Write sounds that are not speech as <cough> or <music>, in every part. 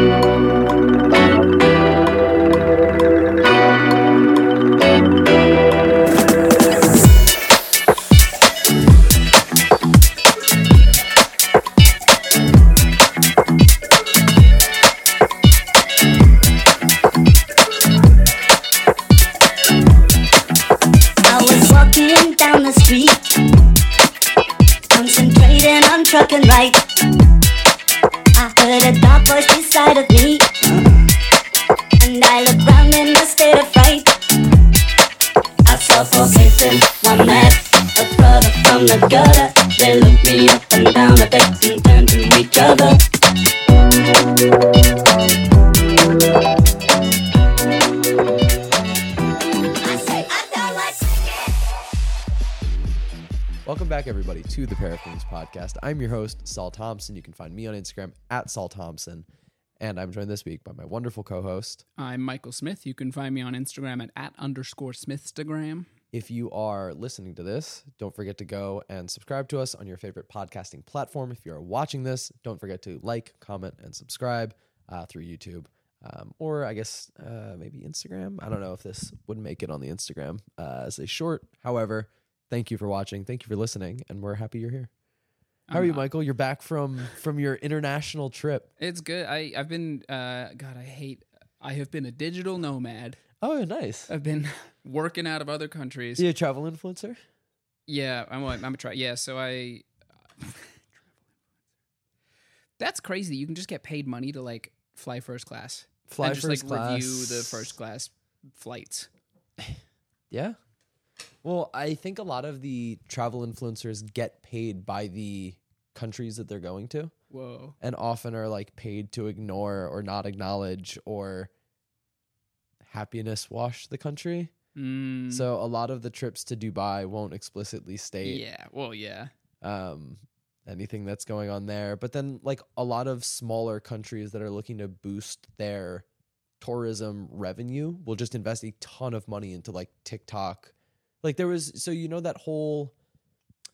I podcast. I'm your host, Sol Thompson. You can find me on Instagram at Sol Thompson. And I'm joined this week by my wonderful co host. I'm Michael Smith. You can find me on Instagram at, at underscore Smithstagram. If you are listening to this, don't forget to go and subscribe to us on your favorite podcasting platform. If you are watching this, don't forget to like, comment, and subscribe uh, through YouTube. Um, or I guess uh, maybe Instagram. I don't know if this would make it on the Instagram uh, as a short. However, thank you for watching. Thank you for listening. And we're happy you're here. How are you, Michael? You're back from from your international trip. It's good. I, I've been, uh, God, I hate, I have been a digital nomad. Oh, nice. I've been <laughs> working out of other countries. You a travel influencer? Yeah, I'm a, I'm a try. Yeah, so I. That's crazy. You can just get paid money to like fly first class. Fly and just first like class. review the first class flights. <laughs> Yeah. Well, I think a lot of the travel influencers get paid by the countries that they're going to Whoa. and often are like paid to ignore or not acknowledge or happiness wash the country. Mm, So a lot of the trips to Dubai won't explicitly state yeah. Well, yeah. um, anything that's going on there. But then, like a lot of smaller countries that are looking to boost their tourism revenue will just invest a ton of money into like TikTok. Like there was, so you know that whole,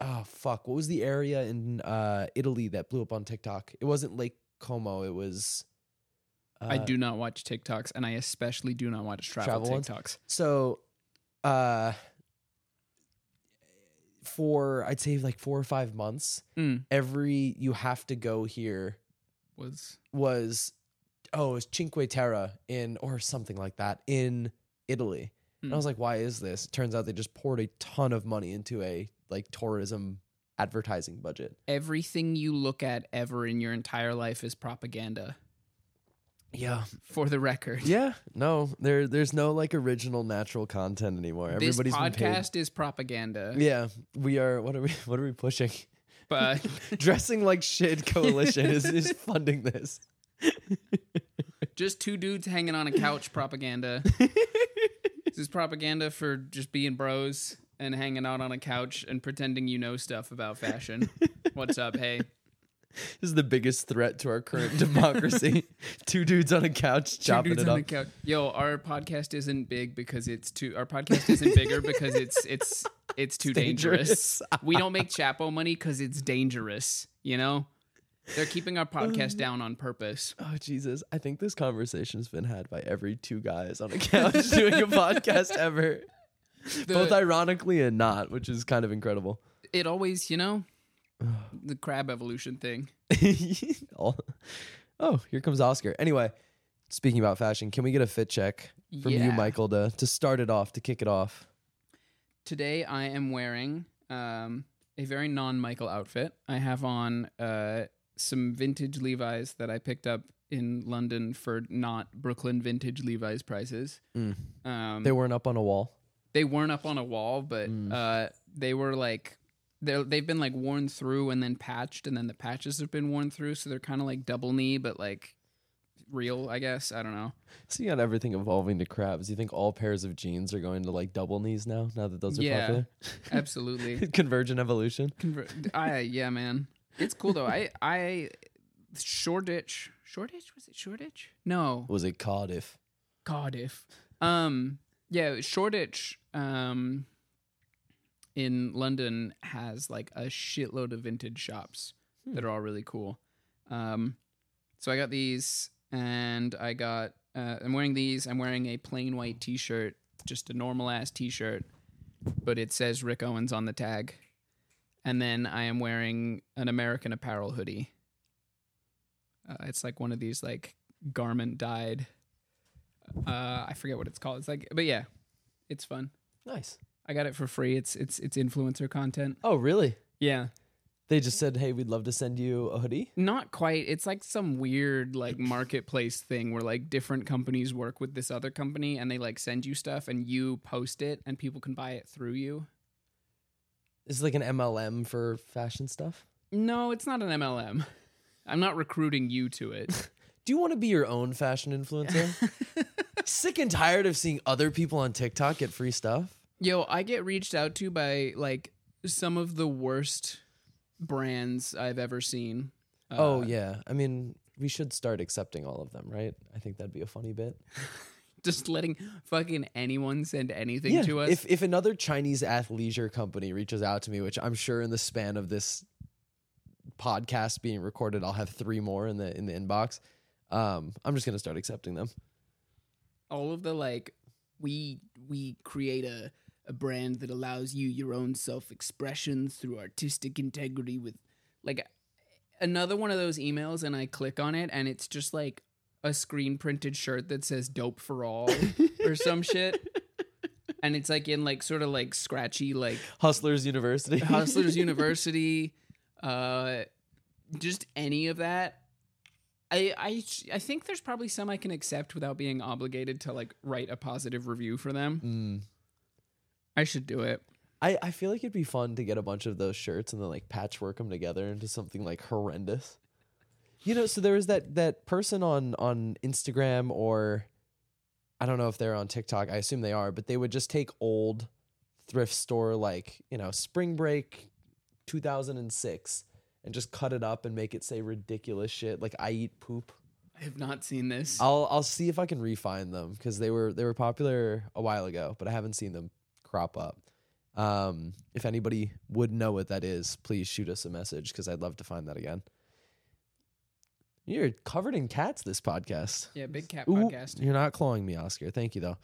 oh fuck, what was the area in uh, Italy that blew up on TikTok? It wasn't Lake Como. It was. I uh, do not watch TikToks, and I especially do not watch travel, Travel ones? TikToks. So, uh, for I'd say like four or five months, Mm, every you have to go here was was oh, it was Cinque Terre in or something like that in Italy. And I Hmm. was like, why is this? It Turns out they just poured a ton of money into a like tourism advertising budget. everything you look at ever in your entire life is propaganda. Yeah. For the record, Yeah. No, there there's no like original natural content anymore. this Everybody's podcast is propaganda. Yeah. We are what are we <laughs> what are we pushing? But <laughs> Dressing like shit coalition is, is <laughs> funding this. just two dudes hanging on a couch propaganda. this is propaganda for just being bros and hanging out on a couch and pretending you know stuff about fashion. <laughs> What's up? Hey, This is the biggest threat to our current <laughs> democracy. Two dudes on a couch two chopping dudes it on up. the couch. Yo, our podcast isn't big because it's too. Our podcast isn't bigger because it's it's <laughs> it's too dangerous. dangerous. we don't make Chapo money because it's dangerous. You know, they're keeping our podcast um, down on purpose. Oh Jesus! I think this conversation has been had by every two guys on a couch doing a podcast ever, <laughs> both ironically and not, which is kind of incredible. It always, you know, <sighs> the crab evolution thing. <laughs> oh, here comes Oscar. Anyway, speaking about fashion, can we get a fit check from you, Michael, to to start it off, to kick it off? Today I am wearing um, a very non-Michael outfit. I have on uh, some vintage Levi's that I picked up in London for not Brooklyn vintage Levi's prices. Mm. Um, They weren't up on a wall. They weren't up on a wall, but Mm. uh, they were like they they've been like worn through and then patched, and then the patches have been worn through, so they're kind of like double knee, but like real, I guess. I don't know. So you got everything evolving to crabs. You think all pairs of jeans are going to like double knees now? Now that those are Yeah. popular, <laughs> Absolutely. <laughs> convergent evolution. Conver- I yeah, man. It's cool though. I I Shoreditch. Shoreditch was it Shoreditch? No, Was it Cardiff? Cardiff. Um, yeah, Shoreditch. Um, in London has like a shitload of vintage shops Hmm. that are all really cool. Um, so I got these and I got. Uh, I'm wearing these. I'm wearing a plain white T-shirt, just a normal ass T-shirt, but it says Rick Owens on the tag. And then I am wearing an American Apparel hoodie. Uh, it's like one of these like garment dyed. Uh, I forget what it's called. It's like, but yeah, it's fun. Nice. I got it for free. It's it's it's influencer content. Oh, really? Yeah. They just said, "Hey, we'd love to send you a hoodie." Not quite. It's like some weird like marketplace thing where like different companies work with this other company and they like send you stuff and you post it and people can buy it through you. Is it like an MLM for fashion stuff? No, it's not an MLM. I'm not recruiting you to it. <laughs> Do you want to be your own fashion influencer? <laughs> Sick and tired of seeing other people on TikTok get free stuff. Yo, I get reached out to by like some of the worst brands I've ever seen. oh Uh, yeah, I mean, we should start accepting all of them, right? I think that'd be a funny bit. <laughs> Just letting fucking anyone send anything yeah, to us. if if another Chinese athleisure company reaches out to me, which I'm sure in the span of this podcast being recorded, I'll have three more in the in the inbox. Um, I'm just gonna start accepting them. all of the like we we create a a brand that allows you your own self-expressions through artistic integrity with like another one of those emails and I click on it and it's just like a screen printed shirt that says dope for all or some <laughs> shit and it's like in like sort of like scratchy like Hustlers University. Hustlers <laughs> University, uh, just any of that. I, I I think there's probably some I can accept without being obligated to like write a positive review for them. Mm. I should do it. I, I feel like it'd be fun to get a bunch of those shirts and then like patchwork them together into something like horrendous. You know, so there was that that person on on Instagram or I don't know if they're on TikTok. I assume they are, but they would just take old thrift store like, you know, spring break 2006 and just cut it up and make it say ridiculous shit like I eat poop. I have not seen this. I'll I'll see if I can refine them cuz they were they were popular a while ago, but I haven't seen them crop up. Um, if anybody would know what that is, please shoot us a message because I'd love to find that again. You're covered in cats this podcast. yeah, big cat Ooh, podcast. You're not clawing me, Oscar. Thank you though.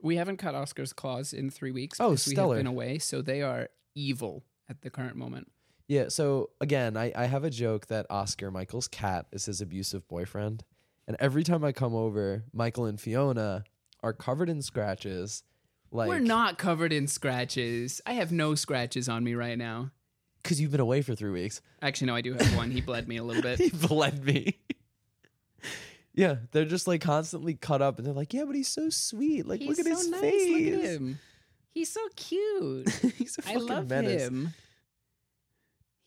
We haven't cut Oscar's claws in three weeks. Oh, because we stellar. have been away, so they are evil at the current moment. Yeah, so again, I, I have a joke that Oscar, Michael's cat, is his abusive boyfriend. And every time I come over, Michael and Fiona are covered in scratches. Like We're not covered in scratches. I have no scratches on me right now. because you've been away for three weeks. Actually, no, I do have one. He bled me a little <laughs> bit. he bled me. yeah, they're just like constantly cut up, and they're like, "Yeah, but he's so sweet. Like, look at his face. Look at him. He's so cute. <laughs> he's a I fucking love menace." him.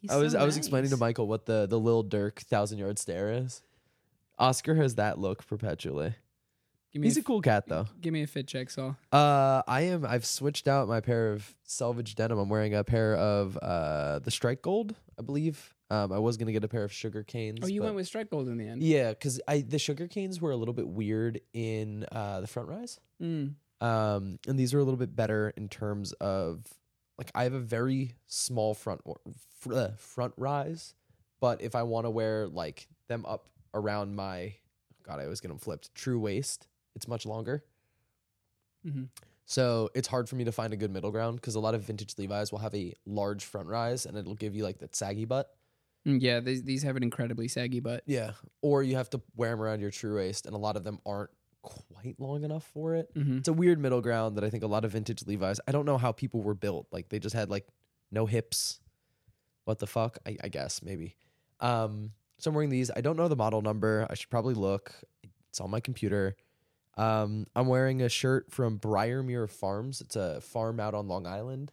He's I was so I was explaining to. Michael what the the Lil Durk thousand yard stare is. Oscar has that look perpetually. Give me He's a, a cool cat though. give me a fit check, Sol. Uh, I am. I've switched out my pair of selvage denim. I'm wearing a pair of uh the Strike Gold, I believe. Um, I was gonna get a pair of sugar canes. Oh, you but- went with strike gold in the end. Yeah, because I the sugar canes were a little bit weird in uh the front rise. Mm. Um, and these are a little bit better in terms of like I have a very small front uh, front rise, but if I want to wear like them up around my God, I always get them flipped. True waist, it's much longer. Mhm. So it's hard for me to find a good middle ground because a lot of vintage Levi's will have a large front rise and it'll give you like that saggy butt. Mm, Yeah, these, these have an incredibly saggy butt. Yeah. Or you have to wear them around your true waist, and a lot of them aren't quite long enough for it. hmm It's a weird middle ground that I think a lot of vintage Levi's. I don't know how people were built. Like they just had like no hips. What the fuck? I, I guess maybe. Um, so I'm wearing these. I don't know the model number. I should probably look. It's on my computer. Um, I'm wearing a shirt from Briermere Farms. It's a farm out on Long Island.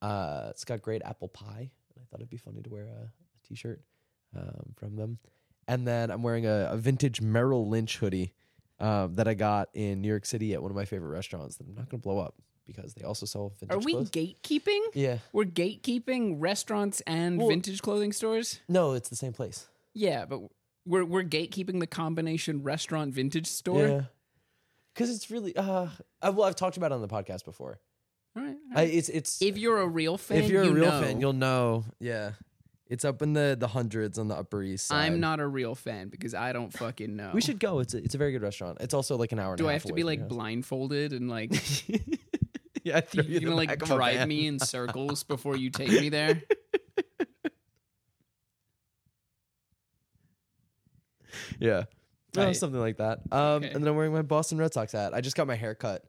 Uh, it's got great apple pie, and I thought it'd be funny to wear a, a t-shirt um, from them. And then I'm wearing a, a vintage Merrill Lynch hoodie um, that I got in New York City at one of my favorite restaurants that I'm not going to blow up because they also sell vintage Are we clothes. gatekeeping? yeah. We're gatekeeping restaurants and Well- vintage clothing stores? No, it's the same place. Yeah, but we're we're gatekeeping the combination restaurant vintage store. Yeah. Because it's really, uh, I, well, I've talked about it on the podcast before. All right. all I, right. it's, it's, if you're a real fan, if you're a you real know. fan, you'll know. Yeah. It's up in the the hundreds on the Upper East Side. I'm not a real fan because I don't fucking know. We should go. It's a, it's a very good restaurant. It's also like an hour. And Do a I half have to away be from like house. blindfolded and like <laughs> yeah, I you're you in gonna the like back of a drive van. me in <laughs> circles before you take me there? <laughs> Yeah. No, Tight. something like that. Um, Okay. and then I'm wearing my Boston Red Sox hat. I just got my hair cut.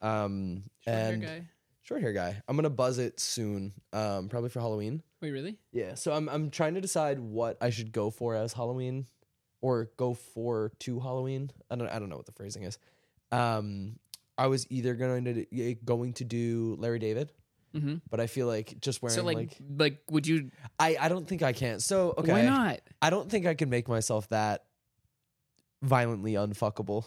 Um, and guy. Short hair guy. I'm gonna buzz it soon. Um, probably for Halloween. Wait, really? Yeah. So I'm I'm trying to decide what I should go for as Halloween, or go for to Halloween. I don't I don't know what the phrasing is. Um, I was either going to going to do Larry David, Mm-hmm. but I feel like just wearing So like, like, like, would you? I I don't think I can. So okay, Why not? I don't think I can make myself that violently unfuckable.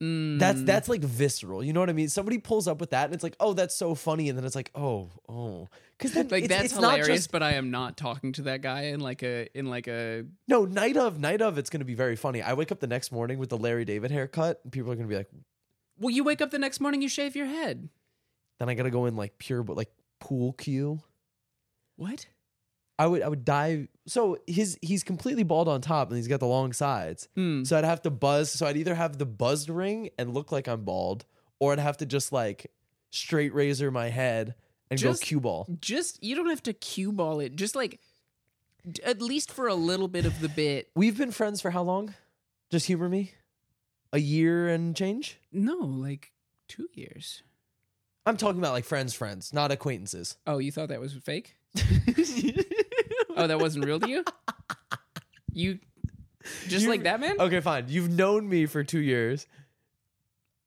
That's Mm, that's like visceral. You know what I mean? Somebody pulls up with that and it's like, oh, that's so funny, and then it's like, oh, oh, because then like it's, that's it's hilarious. just But I am not talking to that guy in like a in like a. no night of night of. It's gonna be very funny. I wake up the next morning with the Larry David haircut, and people are gonna be like, Well, you wake up the next morning, you shave your head. then I gotta go in like pure, but like pool cue. What? I would I would dive. So his he's completely bald on top, and he's got the long sides. Hmm. So I'd have to buzz. So I'd either have the buzzed ring and look like I'm bald, or I'd have to just like straight razor my head and Just- go cue ball. Just you don't have to cue ball it. Just like at least for a little bit of the bit. We've been friends for how long? Just humor me. A year and change? No, like two years. I'm talking about like friends, friends, not acquaintances. Oh, you thought that was fake? <laughs> Oh, that wasn't real to you? You just You- like that, man? okay, fine. You've known me for two years.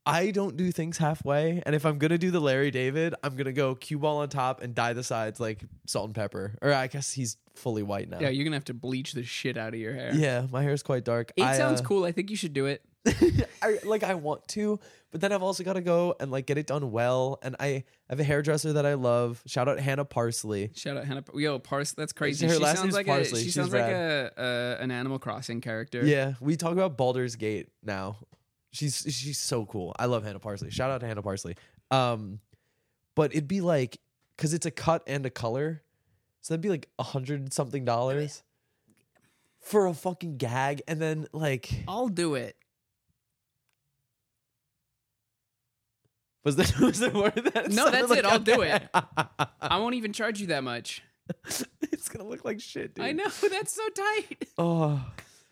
I don't do things halfway, and if I'm gonna do the Larry David, I'm gonna go cue ball on top and dye the sides like salt and pepper. Or I guess he's fully white now. Yeah, you're gonna have to bleach the shit out of your hair. Yeah, my hair is quite dark. It I, sounds uh, cool. I think you should do it. <laughs> I like I want to, but then I've also got to go and like get it done well. And I have a hairdresser that I love. Shout out Hannah Parsley. Shout out Hannah. Yo, Pars. That's crazy. Her she last sounds like Parsley. a. She She's sounds like a, a an Animal Crossing character. Yeah, we talk about Baldur's Gate now. She's she's so cool. I love Hannah Parsley. Shout out to Hannah Parsley. Um, but it'd be like because it's a cut and a color, so that'd be like a hundred something dollars for a fucking gag, and then like I'll do it. Was that <laughs> was the word that? No, that's like it. I'll do it. <laughs> I won't even charge you that much. it's gonna look like shit, dude. I know <laughs> that's so tight. Oh.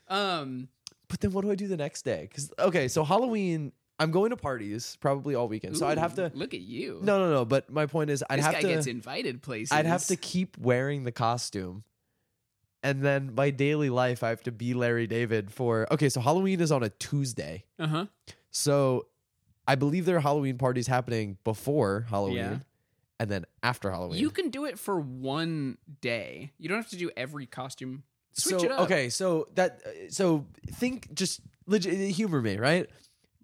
Um, But then what do I do the next day? Because okay, so Halloween, I'm going to parties probably all weekend. so I'd have to. look at you. No, no, no. But my point is, I'd this have guy to. gets invited places. I'd have to keep wearing the costume, and then my daily life, I have to be Larry David for. Okay, so Halloween is on a Tuesday, Uh huh. so I believe there are Halloween parties happening before Halloween, Yeah. and then after Halloween. You can do it for one day. You don't have to do every costume. Switch so it up. okay, so that uh, so think just humor me, right?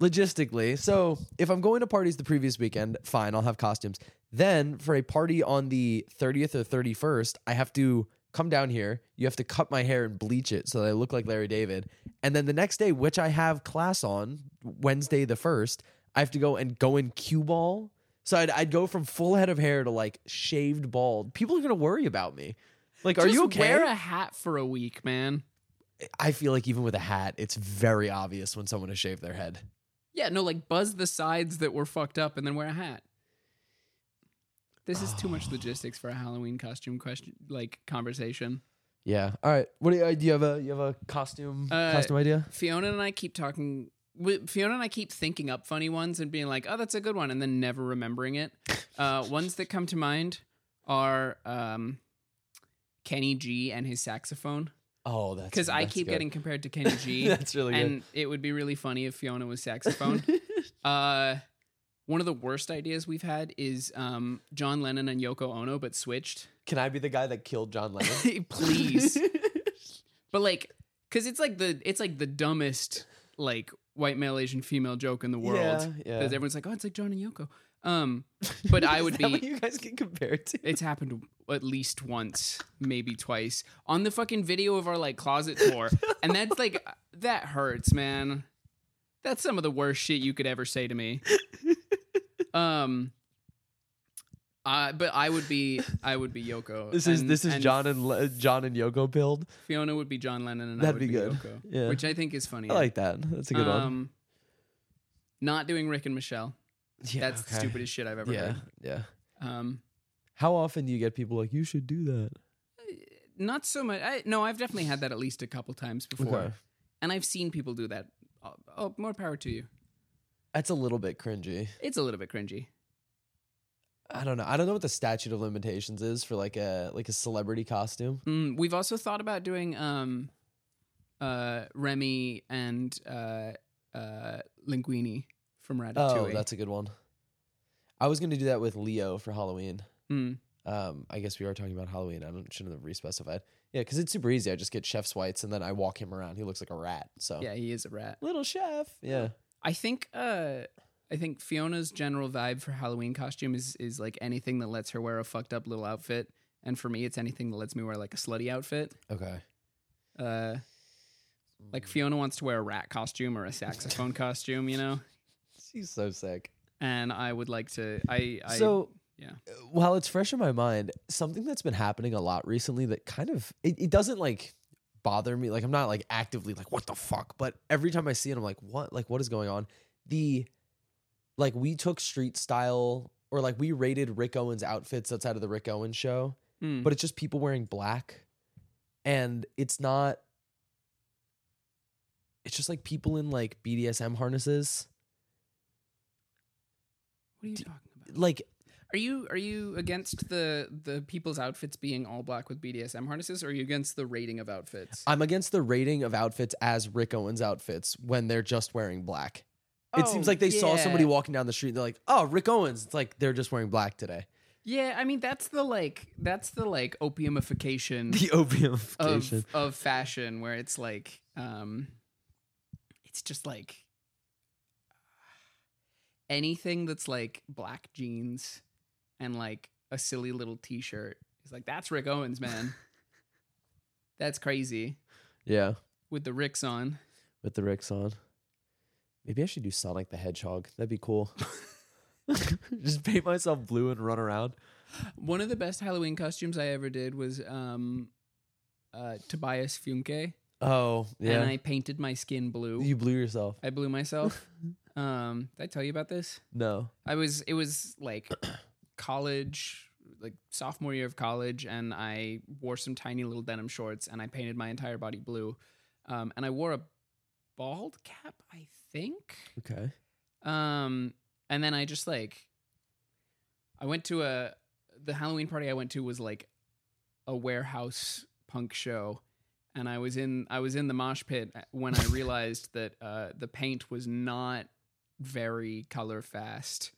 Logistically, so if I'm going to parties the previous weekend, fine, I'll have costumes. Then for a party on the 30th or 31st, I have to come down here. You have to cut my hair and bleach it so that I look like Larry David. And then the next day, which I have class on, Wednesday the 1st, I have to go and go in cue ball. So I'd, I'd go from full head of hair to like shaved bald. People are going to worry about me. Like, are Just you okay? Wear a hat for a week, man. I feel like even with a hat, it's very obvious when someone has shaved their head. Yeah, no, like buzz the sides that were fucked up and then wear a hat. This is too much <sighs> logistics for a Halloween costume question, like conversation. Yeah. All right. What do you, do you have a you have a costume Uh, costume idea? Fiona and I keep talking. Fiona and I keep thinking up funny ones and being like, "Oh, that's a good one," and then never remembering it. <laughs> Uh, ones that come to mind are um, Kenny G and his saxophone Oh, that's because I keep good. getting compared to Kenny G. <laughs> that's really good. and it would be really funny if Fiona was saxophone. <laughs> uh, one of the worst ideas we've had is um, John Lennon and Yoko Ono, but switched. Can I be the guy that killed John Lennon? Please, but like, because it's like the it's like the dumbest like white male Asian female joke in the world. Yeah, yeah. Because everyone's like, oh, it's like John and Yoko. Um, <laughs> but I would be. you guys get compared to. It's happened at least once, maybe twice on the fucking video of our like closet tour. <laughs> and that's like that hurts, man. That's some of the worst shit you could ever say to me. <laughs> Um Uh, but I would be I would be Yoko. <laughs> This is and- this is and John and Le- John and Yoko build. Fiona would be John Lennon, and I That'd would be good. Yoko, Yeah. which I think is funny. I like that. That's a good one. um, Not doing Rick and Michelle. Yeah, That's the stupidest shit I've ever Yeah, heard. yeah. Um, How often do you get people like you should do that? not so much. I, no, I've definitely had that at least a couple times before, Okay. and I've seen people do that. Oh, oh, more power to you. That's a little bit cringy. It's a little bit cringy. I don't know. I don't know what the statute of limitations is for like a like a celebrity costume. Mm, we've also thought about doing um, uh, Remy and uh, uh, Linguini from Ratatouille. Oh, that's a good one. I was going to do that with Leo for Halloween. Mm. Um, I guess we are talking about Halloween. I don't shouldn't have respecified. Yeah, because it's super easy. I just get chef's whites and then I walk him around. He looks like a rat. So Yeah, he is a rat. little chef. Yeah. I think uh I think Fiona's general vibe for Halloween costume is is like anything that lets her wear a fucked up little outfit. And for me it's anything that lets me wear like a slutty outfit. Okay. Uh like Fiona wants to wear a rat costume or a saxophone <laughs> costume, you know? She's so sick. And I would like to I I so yeah. while it's fresh in my mind, something that's been happening a lot recently that kind of it, it doesn't like bother me. Like I'm not like actively like what the fuck, but every time I see it, I'm like, what? Like what is going on? The like we took street style or like we rated Rick Owens outfits outside of the Rick Owens show, Mm. but it's just people wearing black, and it's not. It's just like people in like BDSM harnesses. what are you talking about? Like Are you are you against the the people's outfits being all black with BDSM harnesses or are you against the rating of outfits? I'm against the rating of outfits as Rick Owens outfits when they're just wearing black. It seems Oh, like they saw somebody walking down the street. And they're like, "Oh, Rick Owens." It's like they're just wearing black today. Yeah, I mean that's the like that's the like opiumification <laughs> The opiumification. of of fashion where it's like um it's just like anything that's like black jeans and like a silly little t-shirt is like that's Rick Owens, man. <laughs> that's crazy yeah, with the Ricks on. with the Ricks on. Maybe I should do Sonic the Hedgehog. That'd be cool. <laughs> just paint myself blue and run around. One of the best Halloween costumes I ever did was um uh Tobias Funke Oh, yeah. and I painted my skin blue. you blew yourself. I blew myself. <laughs> um did I tell you about this? No. I was it was like <clears throat> college, like sophomore year of college, and I wore some tiny little denim shorts and I painted my entire body blue. Um, and I wore a bald cap, I think. Okay. Um, and then I just like I went to a the Halloween party I went to was like a warehouse punk show. And I was in I was in the mosh pit when I <laughs> realized that uh, the paint was not very color fast,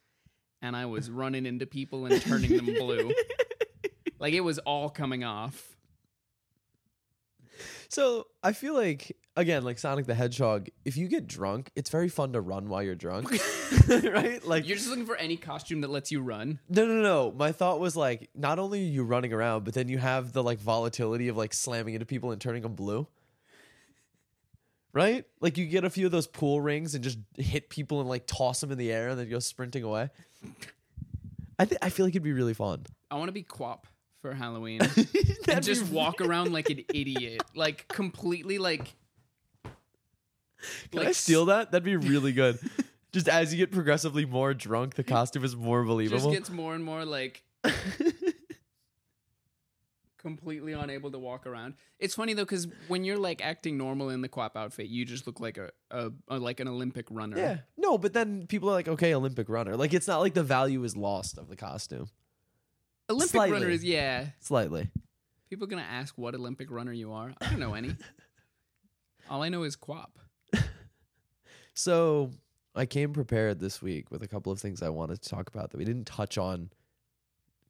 and I was running into people and turning them blue. <laughs> Like it was all coming off. So I feel like again, like Sonic the Hedgehog, if you get drunk, it's very fun to run while you're drunk. <laughs> <laughs> right? Like You're just looking for any costume that lets you run. No, no, no. My thought was like, not only are you running around, but then you have the like volatility of like slamming into people and turning them blue. Right? Like you get a few of those pool rings and just hit people and like toss them in the air and then go sprinting away. I think I feel like it'd be really fun. I want to be Quap for Halloween <laughs> and just walk around like an idiot, like completely like. Can I steal that? That'd be <laughs> really good. just as you get progressively more drunk, the costume is more believable. Just gets more and more like <laughs> completely unable to walk around. It's funny though because when you're like acting normal in the Quap outfit, you just look like a, a, a like an Olympic runner. yeah. No, but then people are like, okay, Olympic runner. Like it's not like the value is lost of the costume. Olympic Slightly. runner is yeah. Slightly. People gonna ask what Olympic runner you are. I don't know any. <laughs> All I know is Quap. So I came prepared this week with a couple of things I wanted to talk about that we didn't touch on.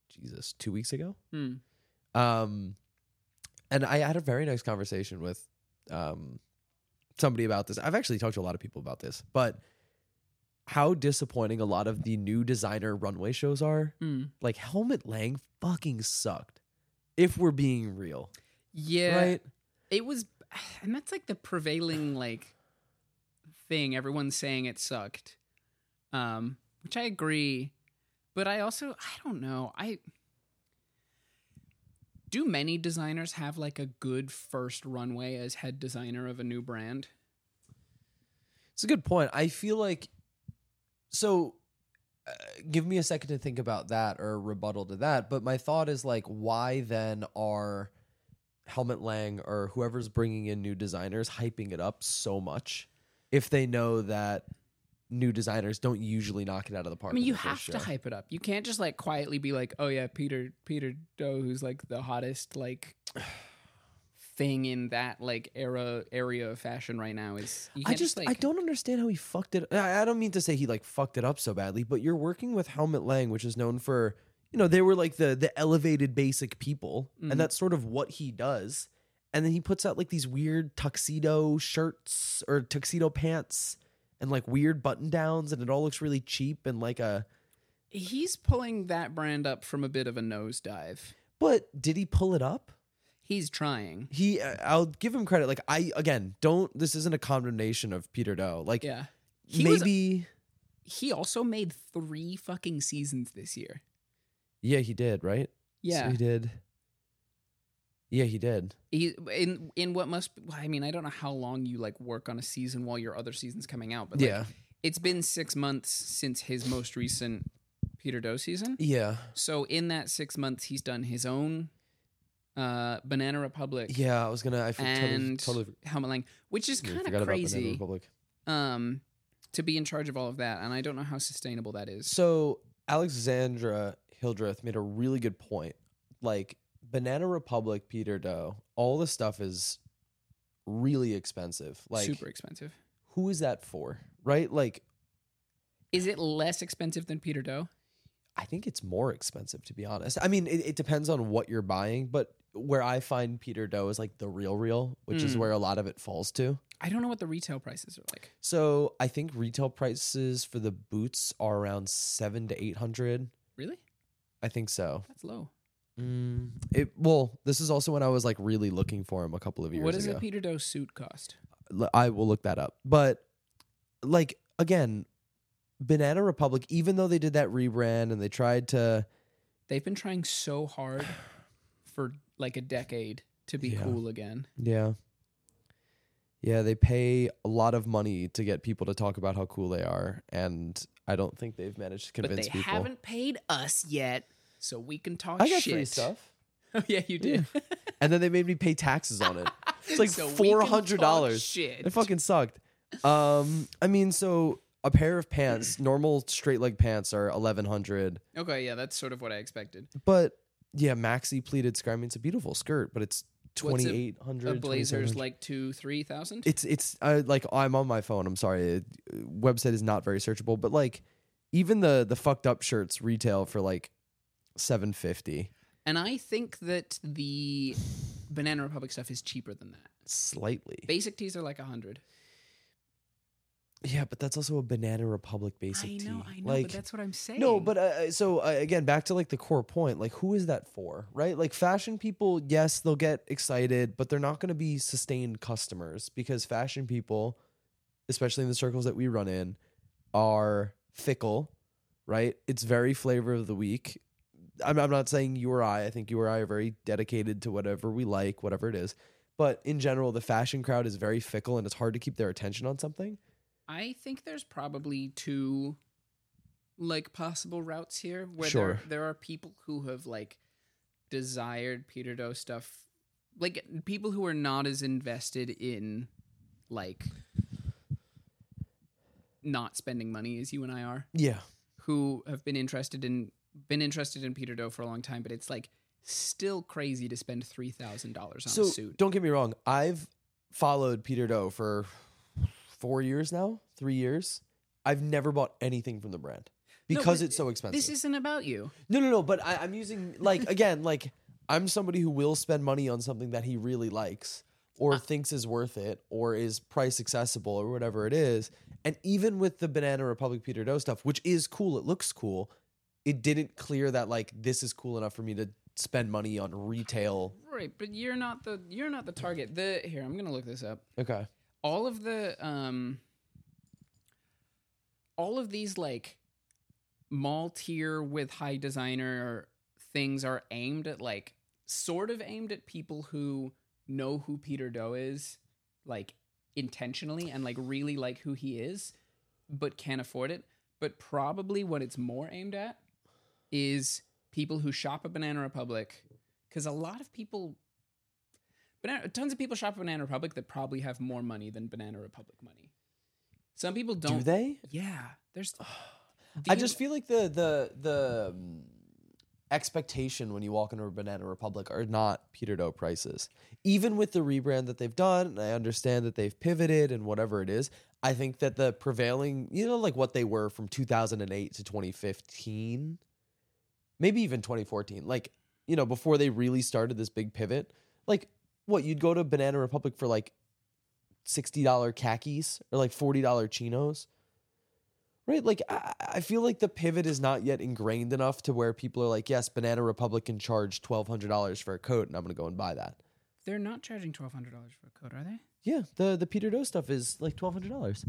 Jesus, two weeks ago. Hmm. Um, and I had a very nice conversation with um somebody about this. I've actually talked to a lot of people about this, but how disappointing a lot of the new designer runway shows are. Hmm. Like Helmut Lang fucking sucked. If we're being real, Yeah, right? it was, <sighs> and that's like the prevailing like thing. Everyone's saying it sucked, um, which I agree. But I also I don't know. I do many designers have like a good first runway as head designer of a new brand? It's a good point. I feel like so. Uh, give me a second to think about that or rebuttal to that. But my thought is like, why then are Helmut Lang or whoever's bringing in new designers hyping it up so much if they know that new designers don't usually knock it out of the park? I mean, you have to hype it up. You can't just like quietly be like, "Oh yeah, Peter Peter Do, who's like the hottest like <sighs> thing in that like era area of fashion right now." Is you I can't just like, I don't understand how he fucked it. I, I don't mean to say he like fucked it up so badly, but you're working with Helmut Lang, which is known for you know they were like the the elevated basic people, Mhm. and that's sort of what he does. And then he puts out like these weird tuxedo shirts or tuxedo pants and like weird button downs, and it all looks really cheap and like a. He's pulling that brand up from a bit of a nosedive. But did he pull it up? He's trying. He, uh, I'll give him credit. Like I again, don't. This isn't a condemnation of Peter Do. Like Yeah. He was- maybe. He also made three fucking seasons this year. yeah, he did. Right. Yeah. So he did. Yeah, he did. he in in what must be, I mean I don't know how long you like work on a season while your other season's coming out, but like, yeah. it's been six months since his most recent Peter Do season. Yeah. So in that six months, he's done his own uh, Banana Republic Yeah, I was gonna. I for- totally, and totally Helmut Lang, which is kind of crazy Republic. um, to be in charge of all of that, and I don't know how sustainable that is. So Alexandra Hildreth made a really good point. Like Banana Republic, Peter Do, all the stuff is really expensive. Like, Super expensive. who is that for? Right? Like, Is it less expensive than Peter Do? I think it's more expensive to be honest. I mean, it, it depends on what you're buying, but where I find Peter Do is like the real, real, which is Mm. where a lot of it falls to. I don't know what the retail prices are like. So I think retail prices for the boots are around seven to eight hundred. Really? I think so. That's low. Mm, it well, this is also when I was like really looking for him a couple of years ago. What does ago. a Peter Do suit cost? L- I will look that up. But like again, Banana Republic, even though they did that rebrand and they tried to They've been trying so hard <sighs> for like a decade to be Yeah. cool again. yeah. Yeah, they pay a lot of money to get people to talk about how cool they are, and I don't think they've managed to convince. But they people. haven't paid us yet, so we can talk I got shit. free stuff, <laughs> Oh yeah, you did. <laughs> and then they made me pay taxes on it. It's like So four hundred dollars. Shit. It fucking sucked. Um, I mean, so a pair of pants, <clears throat> normal straight leg pants, are eleven hundred. Okay, yeah, that's sort of what I expected. But yeah, maxi pleated skirt. I mean, it's a beautiful skirt, but it's twenty eight hundred. A blazer's like two, three thousand. it's it's uh, like I'm on my phone. I'm sorry, it, website is not very searchable, but like even the the fucked up shirts retail for like seven fifty And I think that the Banana Republic stuff is cheaper than that. slightly. Basic tees are like a hundred. Yeah, but that's also a Banana Republic basic I tee. know, I know, like, but that's what I'm saying. No, but uh, so uh, again, back to like the core point. Like, who is that for, right? Like, fashion people, yes, they'll get excited, but they're not going to be sustained customers because fashion people, especially in the circles that we run in, are fickle, right? It's very flavor of the week. I'm, I'm not saying you or I. I think you or I are very dedicated to whatever we like, whatever it is. But in general, the fashion crowd is very fickle, and it's hard to keep their attention on something. I think there's probably two like possible routes here where Sure. there, there are people who have like desired Peter Do stuff like people who are not as invested in like not spending money as you and I are Yeah, who have been interested in been interested in Peter Do for a long time but it's like still crazy to spend $3,000 on so a suit. don't get me wrong. I've followed Peter Do for four years now, three years. I've never bought anything from the brand because but it's so expensive. This isn't about you. no, no, no. But I, I'm using like <laughs> again, like I'm somebody who will spend money on something that he really likes or ah. thinks is worth it or is price accessible or whatever it is. And even with the Banana Republic Peter Do stuff, which is cool, it looks cool. It didn't clear that like this is cool enough for me to spend money on retail. Right, but you're not the you're not the target. The here, I'm gonna look this up. Okay. All of the um all of these like mall tier with high designer things are aimed at like sort of aimed at people who know who Peter Do is, like intentionally and like really like who he is, but can't afford it. But probably what it's more aimed at is people who shop at Banana Republic because a lot of people Banana, tons of people shop at Banana Republic that probably have more money than Banana Republic money. Some people don't. Do they? Yeah, there's. <sighs> I just feel like the the the um, expectation when you walk into a Banana Republic are not Peter Do prices. Even with the rebrand that they've done, and I understand that they've pivoted and whatever it is. I think that the prevailing, you know, like what they were from 2008 to 2015, maybe even 2014, like you know, before they really started this big pivot, like what you'd go to Banana Republic for like sixty dollar khakis or like forty dollar chinos right like I, I feel like the pivot is not yet ingrained enough to where people are like yes banana republic can charge $1200 for a coat and i'm gonna go and buy that they're not charging twelve hundred dollars for a coat, are they? yeah the the peter do stuff is like $1200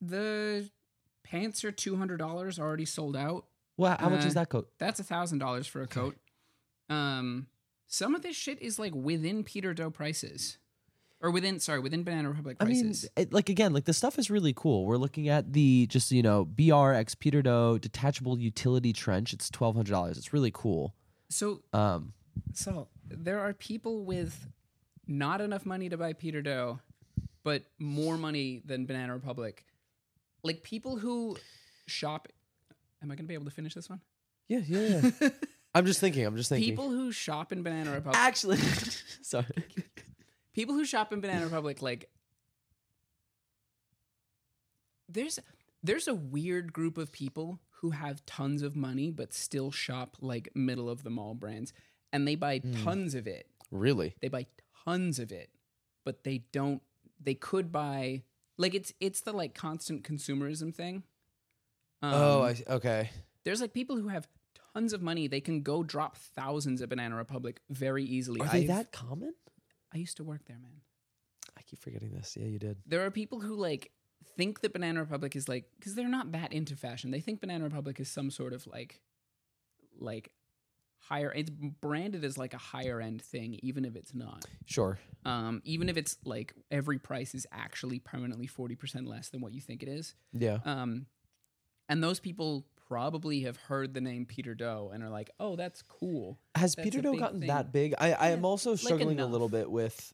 The pants are two hundred dollars already sold out. Well how much is Uh, that coat That's a thousand dollars for a coat. Um, some of this shit is like within Peter Do prices, or within sorry within Banana Republic I mean, prices. it, like again, like the stuff is really cool. We're looking at the just you know BRX Peter Do detachable utility trench. It's twelve hundred dollars. It's really cool. so Um, so there are people with not enough money to buy Peter Do, but more money than Banana Republic. Like people who shop. Am I going to be able to finish this one? yeah, yeah, yeah. <laughs> I'm just thinking. I'm just thinking. People who shop in Banana Republic. actually, <laughs> sorry. people who shop in Banana Republic like there's there's a weird group of people who have tons of money but still shop like middle of the mall brands and they buy Hmm. tons of it. Really? They buy tons of it, but they don't they could buy like it's it's the like constant consumerism thing. Oh, Um, I, okay. there's like people who have tons of money. They can go drop thousands at Banana Republic very easily. Are they I've- that common? I used to work there, man. I keep forgetting this. Yeah, you did. there are people who like think that Banana Republic is like because they're not that into fashion. They think Banana Republic is some sort of like like higher. It's branded as like a higher end thing, even if it's not. Sure. Um, even if it's like every price is actually permanently forty percent less than what you think it is. Yeah. Um, and those people probably have heard the name Peter Do and are like, "Oh, that's cool." Has that's Peter a Do gotten thing. that big? I, I Yeah, am also like struggling a little bit with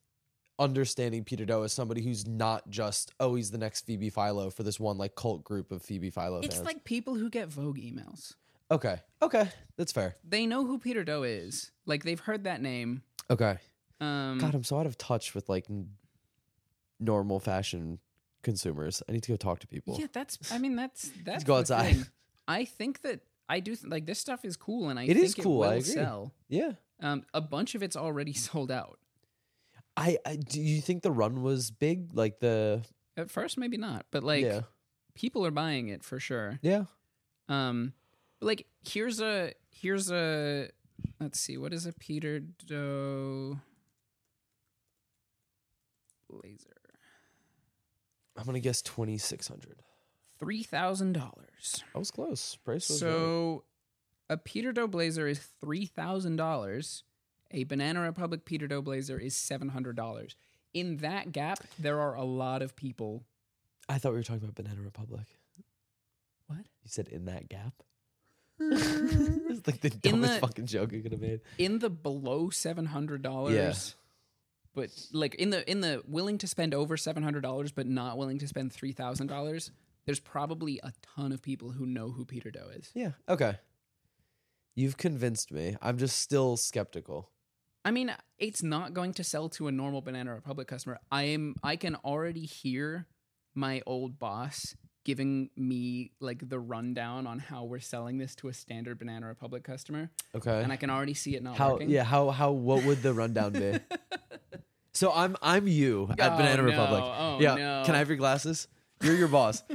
understanding Peter Do as somebody who's not just oh he's the next Phoebe Philo for this one like cult group of Phoebe Philo It's fans. like people who get Vogue emails. okay, okay, that's fair. They know who Peter Do is. Like they've heard that name. Okay. Um, God, I'm so out of touch with like n- normal fashion consumers. I need to go talk to people. Yeah, that's. I mean, that's <laughs> that's go the outside. thing. <laughs> I think that I do th- like this stuff is cool, and I It think is cool, It will I agree. sell. Yeah. Um, a bunch of it's already <laughs> sold out. I, I do you think the run was big? Like the At first, maybe not, but like yeah people are buying it for sure. yeah Um, but like here's a here's a let's see what is a Peter Do blazer I'm gonna guess twenty six hundred. three thousand dollars. I was close. Price was right. So a Peter Do blazer is three thousand dollars. A Banana Republic Peter Do blazer is seven hundred dollars. In that gap, there are a lot of people. I thought we were talking about Banana Republic. What? You said in that gap. <laughs> it's like the dumbest the- fucking joke you could have made. in the below seven hundred dollars. Yeah. But like in the in the willing to spend over seven hundred dollars, but not willing to spend three thousand dollars. There's probably a ton of people who know who Peter Do is. Yeah. Okay. You've convinced me. I'm just still skeptical. I mean, it's not going to sell to a normal Banana Republic customer. I am I can already hear my old boss giving me like the rundown on how we're selling this to a standard Banana Republic customer, Okay. and I can already see it not how? working. Yeah. How? How? What would the rundown be? <laughs> so I'm I'm you at Oh, Banana no. Republic. Oh, yeah. no. Can I have your glasses? You're your boss. <laughs>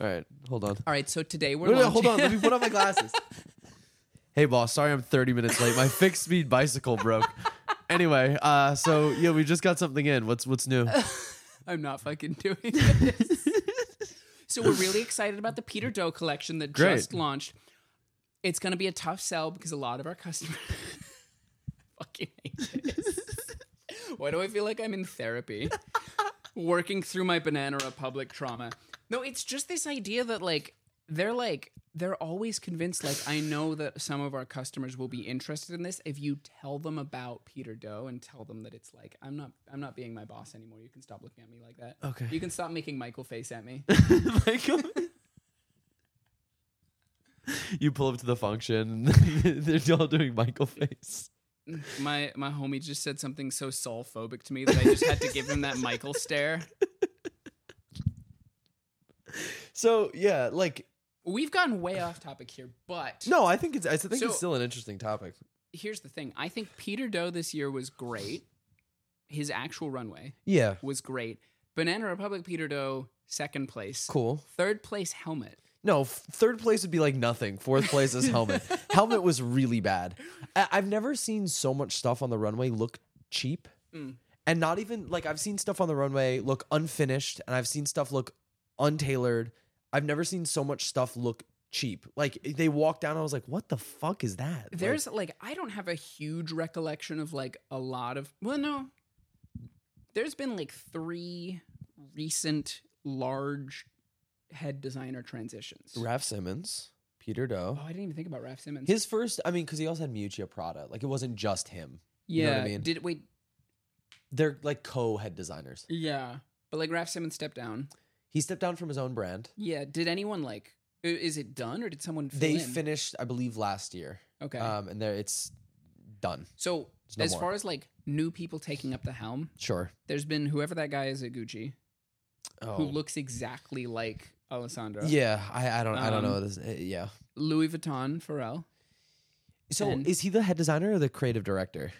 All right. Hold on. All right, so today we're no, launching- hold on. Let me put on my glasses. <laughs> hey, boss. Sorry, I'm 30 minutes late. My fixed speed bicycle broke. Anyway, uh, so yeah, we just got something in. What's what's new? I'm not fucking doing this. <laughs> So we're really excited about the Peter Do collection that Great. just launched. It's going to be a tough sell because a lot of our customers <laughs> fucking hate this. Why do I feel like I'm in therapy? Working through my Banana Republic trauma. No, it's just this idea that like they're like they're always convinced like I know that some of our customers will be interested in this if you tell them about Peter Do and tell them that it's like I'm not I'm not being my boss anymore. You can stop looking at me like that. Okay. You can stop making Michael face at me. <laughs> Michael. you pull up to the function. <laughs> They're all doing Michael face. My my homie just said something so soul phobic to me that I just had to give him that Michael stare. <laughs> So yeah, like We've gotten way off topic here, but no, I think it's I think So- it's still an interesting topic. here's the thing. I think Peter Do this year was great. His actual runway Yeah, was great. Banana Republic Peter Do, second place. cool. Third place Helmut. No, f- third place would be like nothing. Fourth place is Helmut. <laughs> Helmut was really bad. I- I've never seen so much stuff on the runway look cheap, Mm. and not even like I've seen stuff on the runway look unfinished, and I've seen stuff look untailored. I've never seen so much stuff look cheap. Like they walked down, I was like, "What the fuck is that?" There's like I don't have a huge recollection of like a lot of well no. There's been like three recent large head designer transitions. Raf Simons, Peter Do. Oh, I didn't even think about Raf Simons. His first, I mean, because he also had Miuccia Prada. Like it wasn't just him. yeah, know what I mean? did wait? They're like co-head designers. Yeah, but like Raf Simons stepped down. He stepped down from his own brand. Yeah, did anyone like? i- Is it done or did someone? Fill They in? finished, I believe, last year. Okay, Um, and there it's done. so no as more. far as like new people taking up the helm, Sure. there's been whoever that guy is at Gucci Oh. who looks exactly like Alessandro. yeah, I, I don't I don't Um, know this. uh, yeah. Louis Vuitton Pharrell. So and- is he the head designer or the creative director?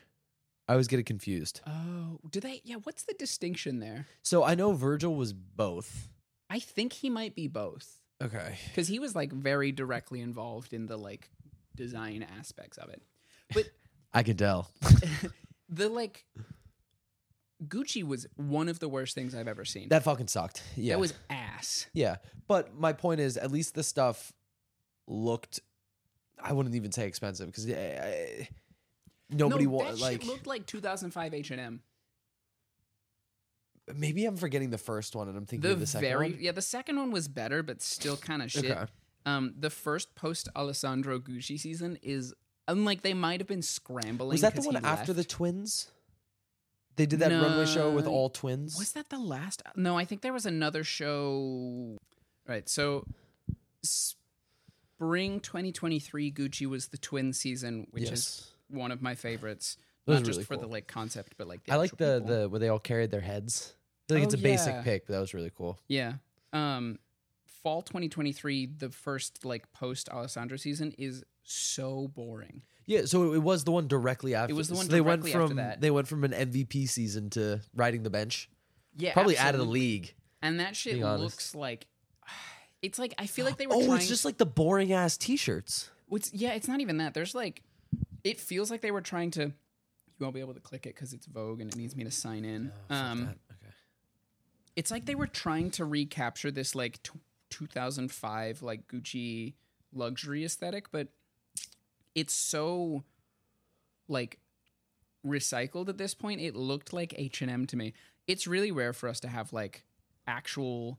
I always get it confused. Oh, do they? Yeah, what's the distinction there? So I know Virgil was both. I think he might be both Okay. because he was like very directly involved in the like design aspects of it. But <laughs> I can tell. <laughs> the like Gucci was one of the worst things I've ever seen. that fucking sucked. Yeah. That was ass. Yeah, but my point is, at least the stuff looked. I wouldn't even say expensive because nobody no, wa- that like. shit looked like 2005 H and M. maybe I'm forgetting the first one and I'm thinking The, of the second very one. yeah, the second one was better, but still kind of shit. Okay. Um, the first post Alessandro Gucci season is. I'm like they might have been scrambling. Was that the one after the twins? They did that runway show with all twins. Was that the last? No, I think there was another show. Right. So, spring 2023 Gucci was the twin season, which is one of my favorites. Not just really for the like concept, but like the I like the people. the where they all carried their heads. I feel like Oh, it's a basic pick, but that was really cool. yeah. Um, fall 2023, the first like post Alessandro season is so boring. Yeah, so it was the one directly after. It was the so one they went directly after from that. they went from an MVP season to riding the bench. Yeah, Probably out of the league. And that shit looks like. <sighs> It's like I feel like they were. Oh, trying, it's just like the boring ass t-shirts. It's, yeah, it's not even that. There's like, it feels like they were trying to. You won't be able to click it because it's Vogue and it needs me to sign in. um, okay. It's like they were trying to recapture this like t- 2005 like Gucci luxury aesthetic, but it's so like recycled at this point. It looked like H and M to me. It's really rare for us to have like actual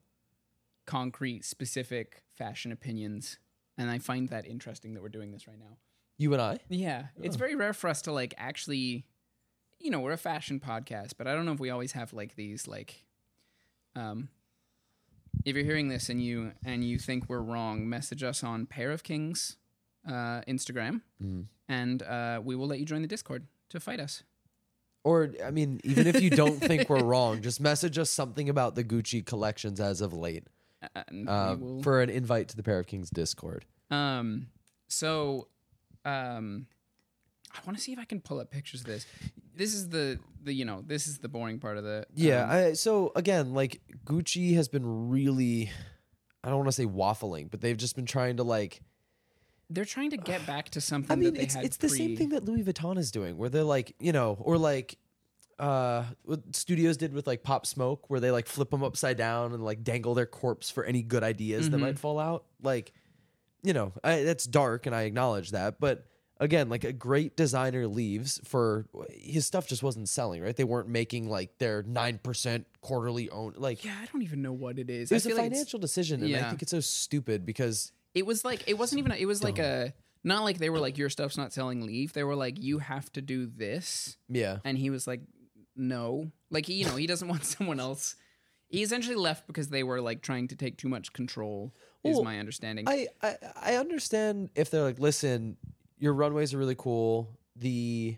concrete specific fashion opinions and i find that interesting that we're doing this right now You and I? yeah it's Oh. very rare for us to like actually you know we're a fashion podcast but i don't know if we always have like these like um if you're hearing this and you and you think we're wrong message us on pair of kings uh instagram Mm. and uh we will let you join the discord to fight us Or I mean, even if you don't think we're <laughs> wrong, just message us something about the Gucci collections as of late Uh, uh, will for an invite to the Pair of Kings Discord. Um, so, um, I want to see if I can pull up pictures of this. This is the the you know this is the boring part of the Yeah. um, I, so again, like Gucci has been really, I don't want to say waffling, but they've just been trying to like. they're trying to get back to something I mean, that they it's it's the same thing that Louis Vuitton is doing, where they're like, you know, or like, uh what studios did with like Pop Smoke, where they like flip them upside down and like dangle their corpse for any good ideas that Mhm. might fall out. Like, you know, I, that's dark, and I acknowledge that. But again, like a great designer leaves for his stuff just wasn't selling, right? They weren't making like their nine percent quarterly own. Like, Yeah, I don't even know what it is. it was a feel like financial decision, and I think it's so stupid because it was like it wasn't even. It was like a not like they were like your stuff's not selling. Leave. They were like you have to do this, yeah, and he was like, no. Like you know, he doesn't <laughs> want someone else. He essentially left because they were like trying to take too much control. Is Well, my understanding. I, I I understand if they're like, listen, your runways are really cool. The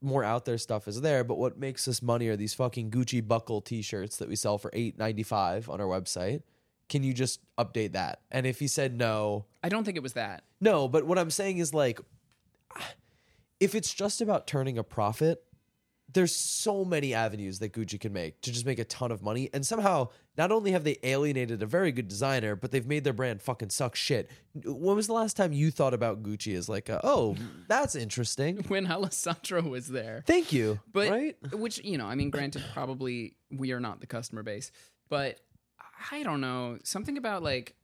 more out there stuff is there, but what makes us money are these fucking Gucci buckle T-shirts that we sell for eight ninety five on our website. Can you just update that? And if he said no, I don't think it was that. no. But what I'm saying is like, if it's just about turning a profit, there's so many avenues that Gucci can make to just make a ton of money. And somehow, not only have they alienated a very good designer, but they've made their brand fucking suck shit. When was the last time you thought about Gucci as like, a, oh, that's interesting? <laughs> When Alessandro was there. Thank you. But right? which you know, I mean, granted, probably we are not the customer base, but I don't know something about like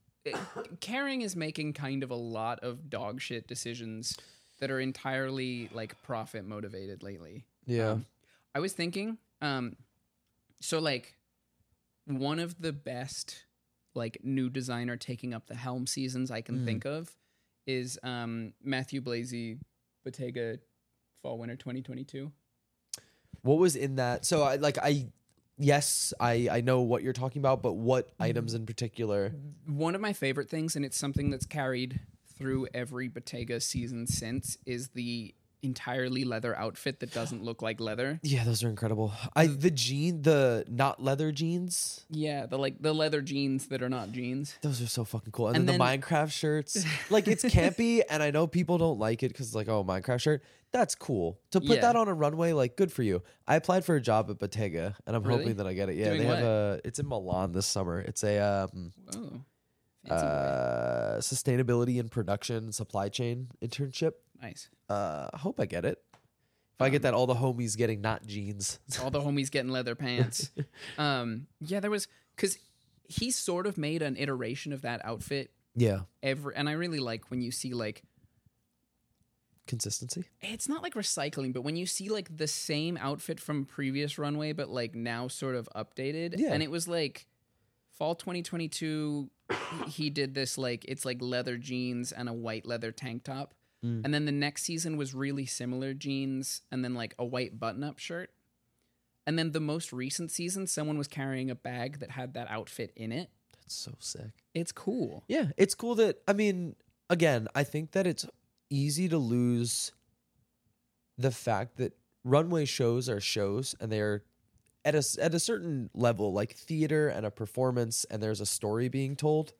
Kering is making kind of a lot of dog shit decisions that are entirely like profit motivated lately. Yeah. Um, I was thinking, um, so like one of the best like new designer taking up the helm seasons I can Mhm. think of is um Matthieu Blazy Bottega Fall Winter 2022. What was in that? So I like I. Yes, I, I know what you're talking about, but what items in particular? One of my favorite things, and it's something that's carried through every Bottega season since, is the entirely leather outfit that doesn't look like leather. Yeah, those are incredible. I the jean, the not leather jeans. Yeah, the like the leather jeans that are not jeans. Those are so fucking cool. And, And then, the Minecraft shirts. <laughs> like it's campy and I know people don't like it because it's like, oh, Minecraft shirt. That's cool. To put Yeah. that on a runway, like good for you. I applied for a job at Bottega and I'm Really? hoping that I get it. Yeah, Doing they have a it's in Milan this summer. It's a um boy. Uh sustainability and production supply chain internship. nice. Uh I hope I get it. If I get Um, that all the homies getting not jeans. <laughs> All the homies getting leather pants. <laughs> um, yeah, there was because he sort of made an iteration of that outfit yeah. every, and I really like when you see like Consistency. it's not like recycling, but when you see like the same outfit from previous runway, but like now sort of updated. Yeah. And it was like fall 2022, he- did this like it's like leather jeans and a white leather tank top. Mm. And then the next season was really similar jeans and then like a white button up shirt. And then the most recent season, someone was carrying a bag that had that outfit in it. That's so sick. It's cool. Yeah, it's cool that I mean, again, I think that it's easy to lose the fact that runway shows are shows and they're at a at a certain level like theater and a performance and there's a story being told,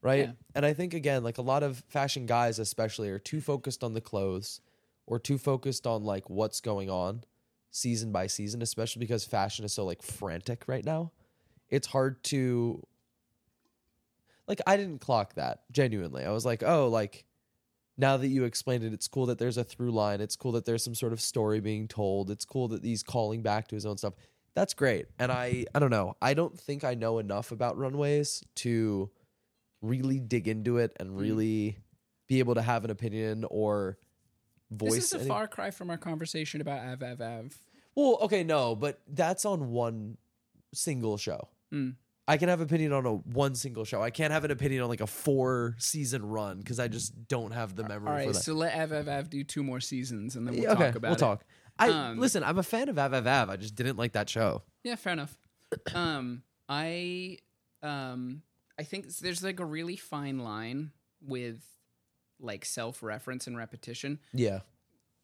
right? Yeah. And I think again, like a lot of fashion guys especially are too focused on the clothes or too focused on like what's going on season by season, especially because fashion is so like frantic right now. It's hard to like I didn't clock that genuinely. I was like, oh, like now that you explained it, it's cool that there's a through line. It's cool that there's some sort of story being told. It's cool that he's calling back to his own stuff. That's great. And I I don't know. I don't think I know enough about runways to really dig into it and really be able to have an opinion or voice This is a any- far cry from our conversation about AVAVAV. well, okay, no, but that's on one single show. Mm. I can have opinion on a one single show. I can't have an opinion on like a four season run because I just don't have the memory All for that. so let AVAVAV do two more seasons and then we'll Yeah, okay, talk about we'll it. talk. I Um, listen. I'm a fan of AVAVAV. I just didn't like that show. Yeah, fair enough. <coughs> um, I um, I think there's like a really fine line with like self-reference and repetition. Yeah,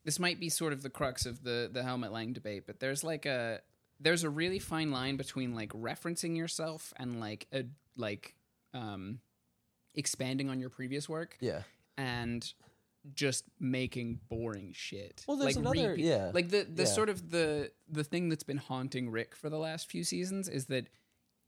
This might be sort of the crux of the the Helmut Lang debate, but there's like a there's a really fine line between like referencing yourself and like a like um expanding on your previous work yeah. and just making boring shit. Well, there's like another- repeat- yeah. Like the the Yeah. sort of the the thing that's been haunting Rick for the last few seasons is that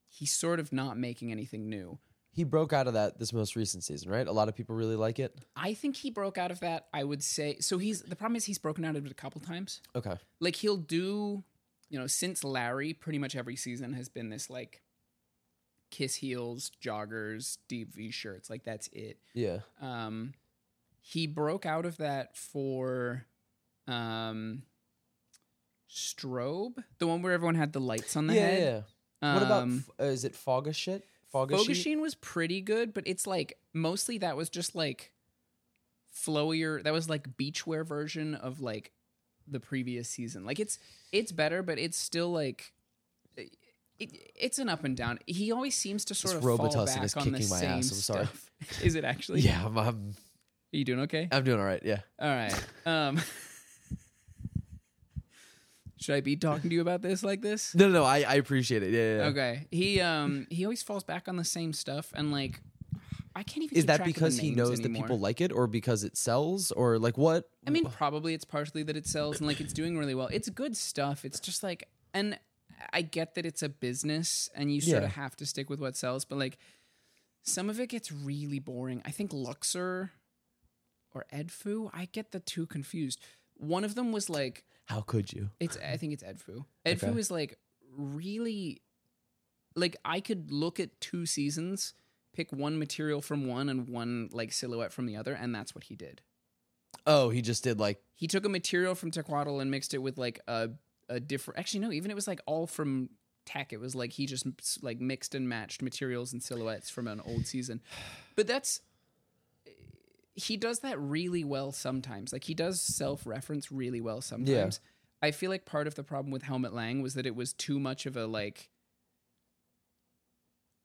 he's sort of not making anything new. he broke out of that this most recent season, right? A lot of people really like it. I think he broke out of that. I would say so. He's the problem is he's broken out of it a couple times. Okay. Like he'll do, you know, since Larry, pretty much every season has been this like kiss heels, joggers, deep V shirts. Like that's it. Yeah. Um, he broke out of that for um, Strobe, the one where everyone had the lights on the yeah, head. yeah. What about Um, f- uh, is it Fogga shit? Fogachine was pretty good, but it's like mostly that was just like flowier. That was like beachwear version of like the previous season. Like it's it's better, but it's still like it, it's an up and down. He always seems to sort This of fall Robitussin back is on the kicking my same ass. I'm sorry. stuff. <laughs> Is it actually? <laughs> Yeah, I'm, I'm Are you doing okay? I'm doing all right. Yeah. All right. Um, should I be talking to you about this like this? No, no, no I, I appreciate it. Yeah, yeah, yeah. Okay. He um he always falls back on the same stuff and like I can't even. Is keep that track of the because he names knows that anymore. people like it, or because it sells, or like what? I mean, probably it's partially that it sells and like it's doing really well. It's good stuff. It's just like, and I get that it's a business and you sort Yeah. of have to stick with what sells, but like some of it gets really boring. I think Luxor or Edfu, I get the two confused. One of them was like, how could you? it's, I think it's Edfu. Edfu Okay. is like really, like I could look at two seasons, pick one material from one and one like silhouette from the other, and that's what he did Oh, he just did like he took a material from Tecuatl and mixed it with like a a different. Actually, no, even it was like all from Tech. It was like he just like mixed and matched materials and silhouettes from an old season. But that's he does that really well sometimes. Like he does self reference really well sometimes. I feel like part of the problem with Helmut Lang was that it was too much of a like.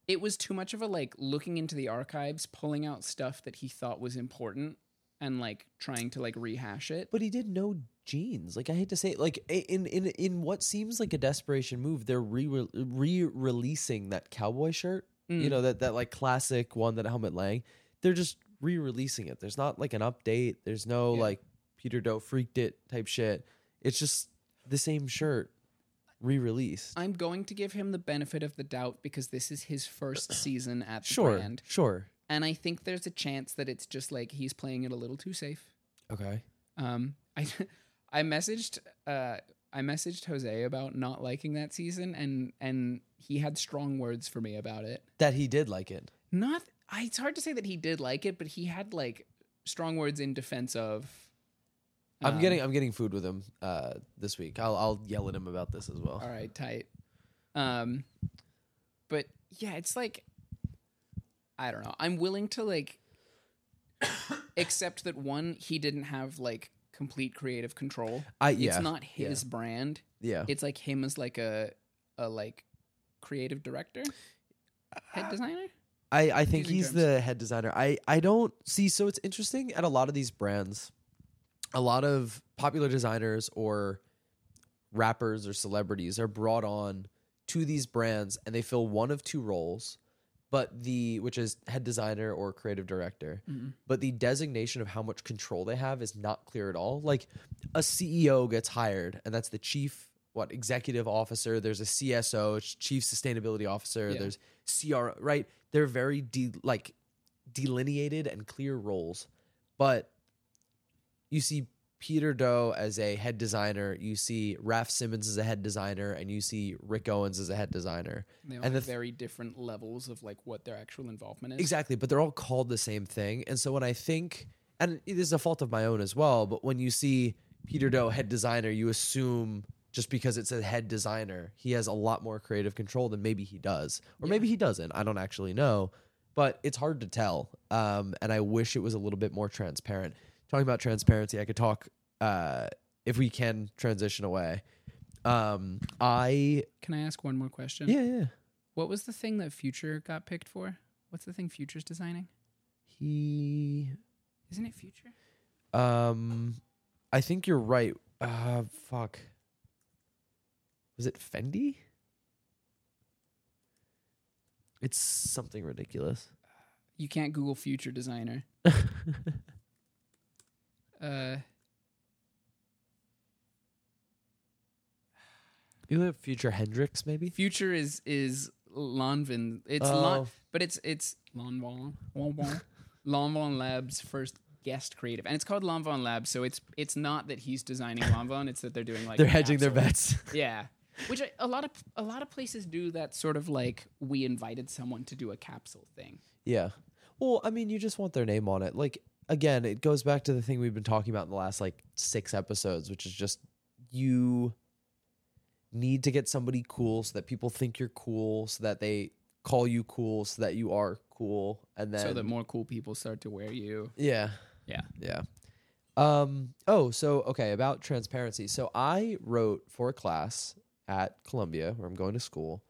It was too much of a like looking into the archives, pulling out stuff that he thought was important, and like trying to like rehash it. But he did no jeans. Like I hate to say, it, like in in in what seems like a desperation move, they're re re releasing that cowboy shirt. You Mm. know that that like classic one that Helmut Lang. They're just re releasing it. There's not like an update. There's no Yeah. like Peter Do freaked it type shit. It's just the same shirt re released. I'm going to give him the benefit of the doubt because this is his first <clears throat> season at the Sure, brand, sure. and I think there's a chance that it's just like he's playing it a little too safe. Okay. Um, <laughs> I I messaged uh I messaged Jose about not liking that season, and and he had strong words for me about it. That he did like it. Not it's hard to say that he did like it, but he had like strong words in defense of. I'm um, getting I'm getting food with him uh, this week. I'll I'll yell at him about this as well. All right, tight. Um, but yeah, it's like I don't know. I'm willing to like <coughs> accept that one, he didn't have like complete creative control. I yeah It's not his brand. yeah. It's like him as like a a like creative director, head designer. I, I think he's the head designer. I, I don't see so it's interesting at a lot of these brands, a lot of popular designers or rappers or celebrities are brought on to these brands and they fill one of two roles, but the which is head designer or creative director. Mhm. But the designation of how much control they have is not clear at all. Like a CEO gets hired and that's the chief what executive officer, there's a CSO, chief sustainability officer, Yeah. there's CR, right? They're very de- like delineated and clear roles. But you see Peter Do as a head designer, you see Raf Simons as a head designer, and you see Rick Owens as a head designer. They all And the th- very different levels of like what their actual involvement is. Exactly, but they're all called the same thing. And so when I think, and it is a fault of my own as well, but when you see Peter Do head designer, you assume just because it's a head designer, he has a lot more creative control than maybe he does, or Yeah. maybe he doesn't. I don't actually know, but it's hard to tell. Um, and I wish it was a little bit more transparent. Talking about transparency, I could talk uh, if we can transition away. Um, I Can I ask one more question? yeah yeah What was the thing that Future got picked for? What's the thing Future's designing? he Isn't it Future? Um, I think you're right. Uh, fuck. Was it Fendi? It's something ridiculous. You can't Google Future designer. <laughs> Uh, you have Future Hendrix, maybe? Future is is Lanvin. It's Oh. Lon, but it's it's Lanvin Lanvin <laughs> Lanvin Labs first guest creative, and it's called Lanvin Labs. So it's it's not that he's designing Lanvin; it's that they're doing like They're hedging their bets. <laughs> Yeah, which I, a lot of a lot of places do that sort of like we invited someone to do a capsule thing. Yeah. Well, I mean, you just want their name on it. Like again, it goes back to the thing we've been talking about in the last like 6 episodes, which is just you need to get somebody cool so that people think you're cool, so that they call you cool, so that you are cool, and then so that more cool people start to wear you. Yeah. Yeah. Yeah. Um oh, so okay, about transparency. So I wrote for a class at Columbia where I'm going to school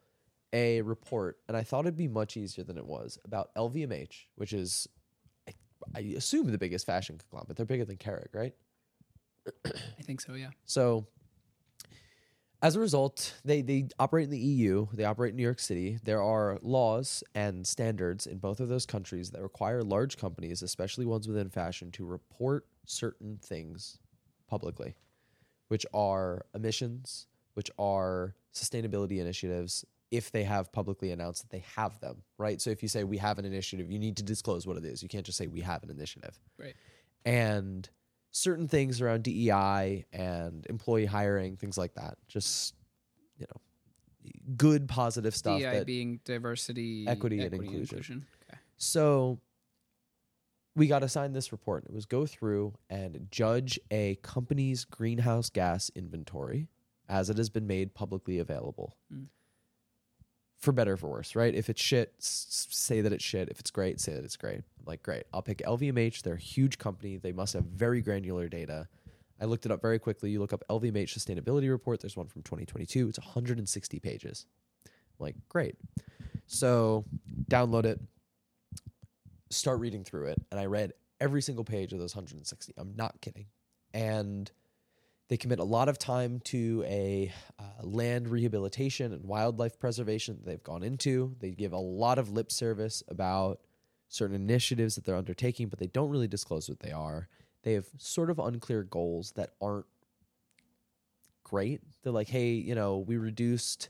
a report and I thought it'd be much easier than it was about LVMH, which is I, I assume the biggest fashion conglomerate. They're bigger than Kering, right? I think so. Yeah. So as a result, they they operate in the EU, they operate in New York City. There are laws and standards in both of those countries that require large companies, especially ones within fashion, to report certain things publicly, which are emissions, which are sustainability initiatives if they have publicly announced that they have them, right? So if you say we have an initiative, you need to disclose what it is. You can't just say we have an initiative Right. and certain things around DEI and employee hiring, things like that. Just you know, good positive stuff. DEI being diversity, Equity and inclusion. Okay. so we got assigned this report. It was go through and judge a company's greenhouse gas inventory as it has been made publicly available. Mm. For better or for worse, right? If it's shit, s- s- say that it's shit. If it's great, say that it's great. I'm like, great. I'll pick LVMH. They're a huge company. They must have very granular data. I looked it up very quickly. You look up LVMH sustainability report. There's one from 2022. It's 160 pages. I'm like, great. So download it, start reading through it, and I read every single page of those 160. I'm not kidding. And they commit a lot of time to a uh, land rehabilitation and wildlife preservation that they've gone into. They give a lot of lip service about certain initiatives that they're undertaking, but they don't really disclose what they are. They have sort of unclear goals that aren't great. They're like, hey, you know, we reduced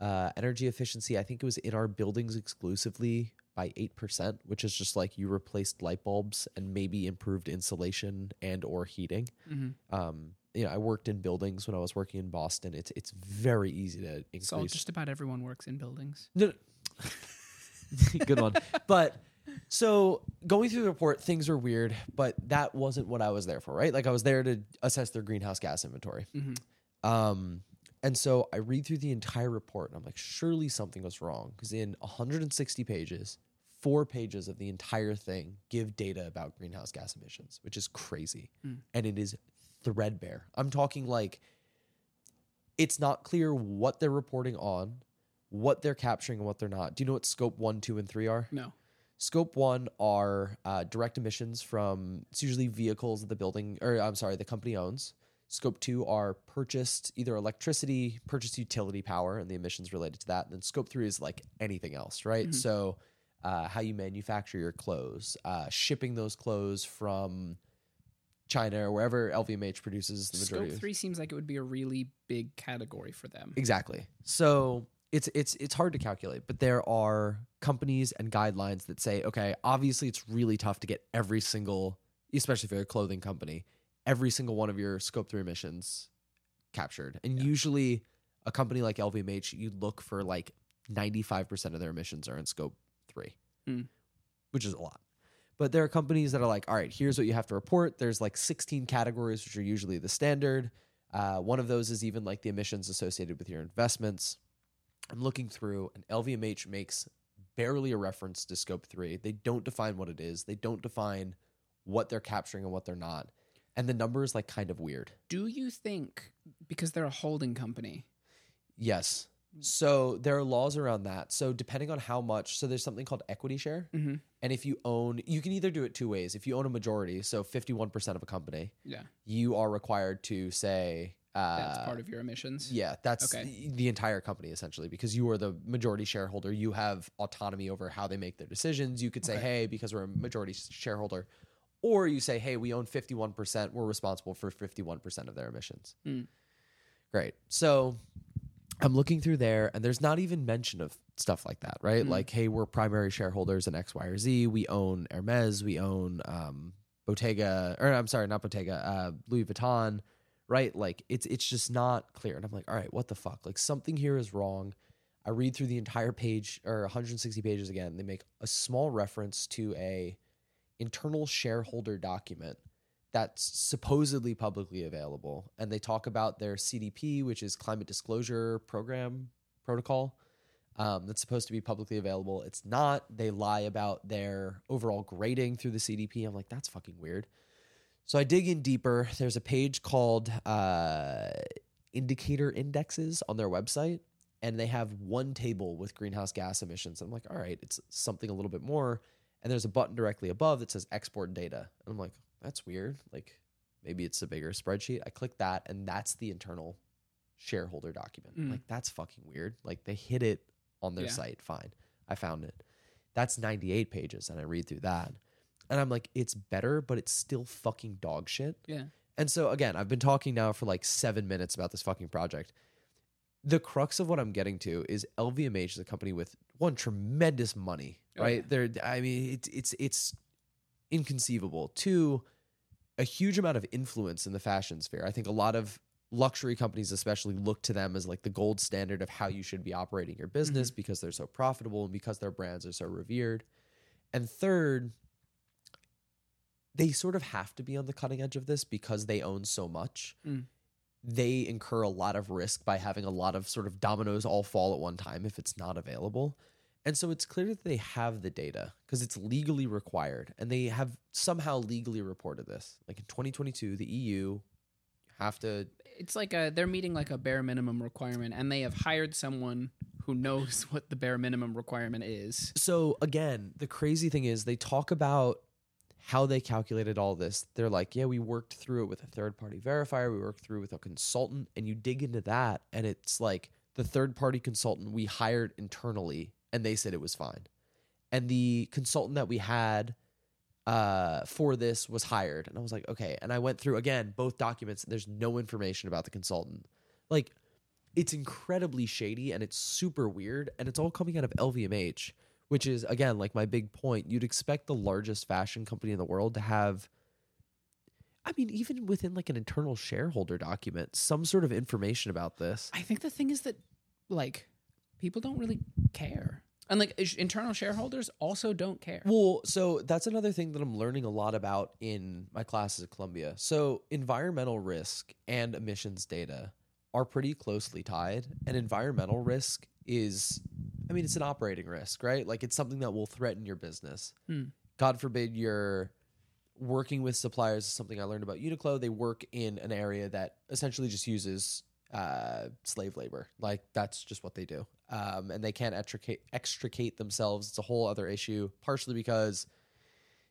uh, energy efficiency. I think it was in our buildings exclusively by 8%, which is just like you replaced light bulbs and maybe improved insulation and or heating. Mhm. Um, you know, I worked in buildings when I was working in Boston. It's it's very easy to increase. So just about everyone works in buildings. No, no. <laughs> good one. But so going through the report, things were weird, but that wasn't what I was there for, right? Like I was there to assess their greenhouse gas inventory. Mhm. Um, and so I read through the entire report and I'm like, surely something was wrong because in 160 pages, four pages of the entire thing give data about greenhouse gas emissions, which is crazy. Mm. And it is threadbare. I'm talking like it's not clear what they're reporting on, what they're capturing, and what they're not. Do you know what scope one, two, and three are? No. Scope one are uh, direct emissions from it's usually vehicles that the building or I'm sorry, the company owns. Scope two are purchased either electricity, purchased utility power, and the emissions related to that. And then scope three is like anything else, right? Mhm. So, uh, how you manufacture your clothes, uh, shipping those clothes from China or wherever LVMH produces the majority. Scope three seems like it would be a really big category for them. Exactly. So it's it's it's hard to calculate, but there are companies and guidelines that say, okay, obviously it's really tough to get every single, especially if you're a clothing company, every single one of your scope three emissions captured. And Yeah. usually a company like LVMH, you look for like 95% of their emissions are in scope three, Hmm. which is a lot. But there are companies that are like, all right, here's what you have to report. There's like 16 categories, which are usually the standard. Uh, one of those is even like the emissions associated with your investments. I'm looking through, and LVMH makes barely a reference to scope three. They don't define what it is, they don't define what they're capturing and what they're not. And the number is like kind of weird. Do you think because they're a holding company? Yes. So there are laws around that. So depending on how much, so there's something called equity share. Mm-hmm. And if you own, you can either do it two ways. If you own a majority, so 51% of a company, Yeah, you are required to say, uh, that's part of your emissions. Yeah, that's Okay. the, the entire company essentially because you are the majority shareholder. You have autonomy over how they make their decisions. You could say, Okay. hey, because we're a majority shareholder, or you say, hey, we own 51%. We're responsible for 51% of their emissions. Hmm. Great. So I'm looking through there, and there's not even mention of stuff like that, right? Mm. Like, hey, we're primary shareholders in X, Y, or Z. We own Hermes. We own um, Bottega, or I'm sorry, not Bottega, uh, Louis Vuitton, right? Like, it's it's just not clear. And I'm like, all right, what the fuck? Like, something here is wrong. I read through the entire page or 160 pages again. They make a small reference to a internal shareholder document that's supposedly publicly available and they talk about their cdp which is climate disclosure program protocol um, that's supposed to be publicly available. It's not. They lie about their overall grading through the cdp i'm like that's fucking weird. So i dig in deeper. There's a page called uh, indicator indexes on their website and they have one table with greenhouse gas emissions. I'm like all right it's something a little bit more. And there's a button directly above that says export data. And i'm like that's weird. Like maybe it's a bigger spreadsheet. I click that and that's the internal shareholder document. Mm. Like that's fucking weird. Like they hid it on their Yeah. site. Fine. I found it. That's 98 pages and I read through that. And I'm like, it's better, but it's still fucking dog shit. Yeah. And so again, I've been talking now for like seven minutes about this fucking project. The crux of what I'm getting to is LVMH is a company with one tremendous money, Oh, right? yeah. They're I mean, it's it's it's inconceivable. Two, a huge amount of influence in the fashion sphere. I think a lot of luxury companies especially look to them as like the gold standard of how you should be operating your business because they're so profitable and because their brands are so revered. And third, they sort of have to be on the cutting edge of this because they own so much. Mm. They incur a lot of risk by having a lot of sort of dominoes all fall at one time if it's not available. And so it's clear that they have the data because it's legally required and they have somehow legally reported this. Like in 2022, the EU have to It's like a they're meeting like a bare minimum requirement, and they have hired someone who knows <laughs> what the bare minimum requirement is. So again, the crazy thing is they talk about how they calculated all this. They're like, yeah, we worked through it with a third party verifier, we worked through it with a consultant, and you dig into that, and it's like the third party consultant we hired internally, and they said it was fine. And the consultant that we had uh, for this was hired, and I was like, okay. And I went through again both documents. There's no information about the consultant. Like, it's incredibly shady and it's super weird, and it's all coming out of LVMH which is again like my big point you'd expect the largest fashion company in the world to have i mean even within like an internal shareholder document some sort of information about this I think the thing is that like people don't really care, and like internal shareholders also don't care. well so that's another thing that i'm learning a lot about in my classes at columbia. So environmental risk and emissions data are pretty closely tied and environmental risk is i mean it's an operating risk right? Like it's something that will threaten your business. Hmm. god forbid you're working with suppliers is something i learned about uniqlo. They work in an area that essentially just uses uh, slave labor. Like that's just what they do. Um, and they can't extricate, extricate themselves. It's a whole other issue partially because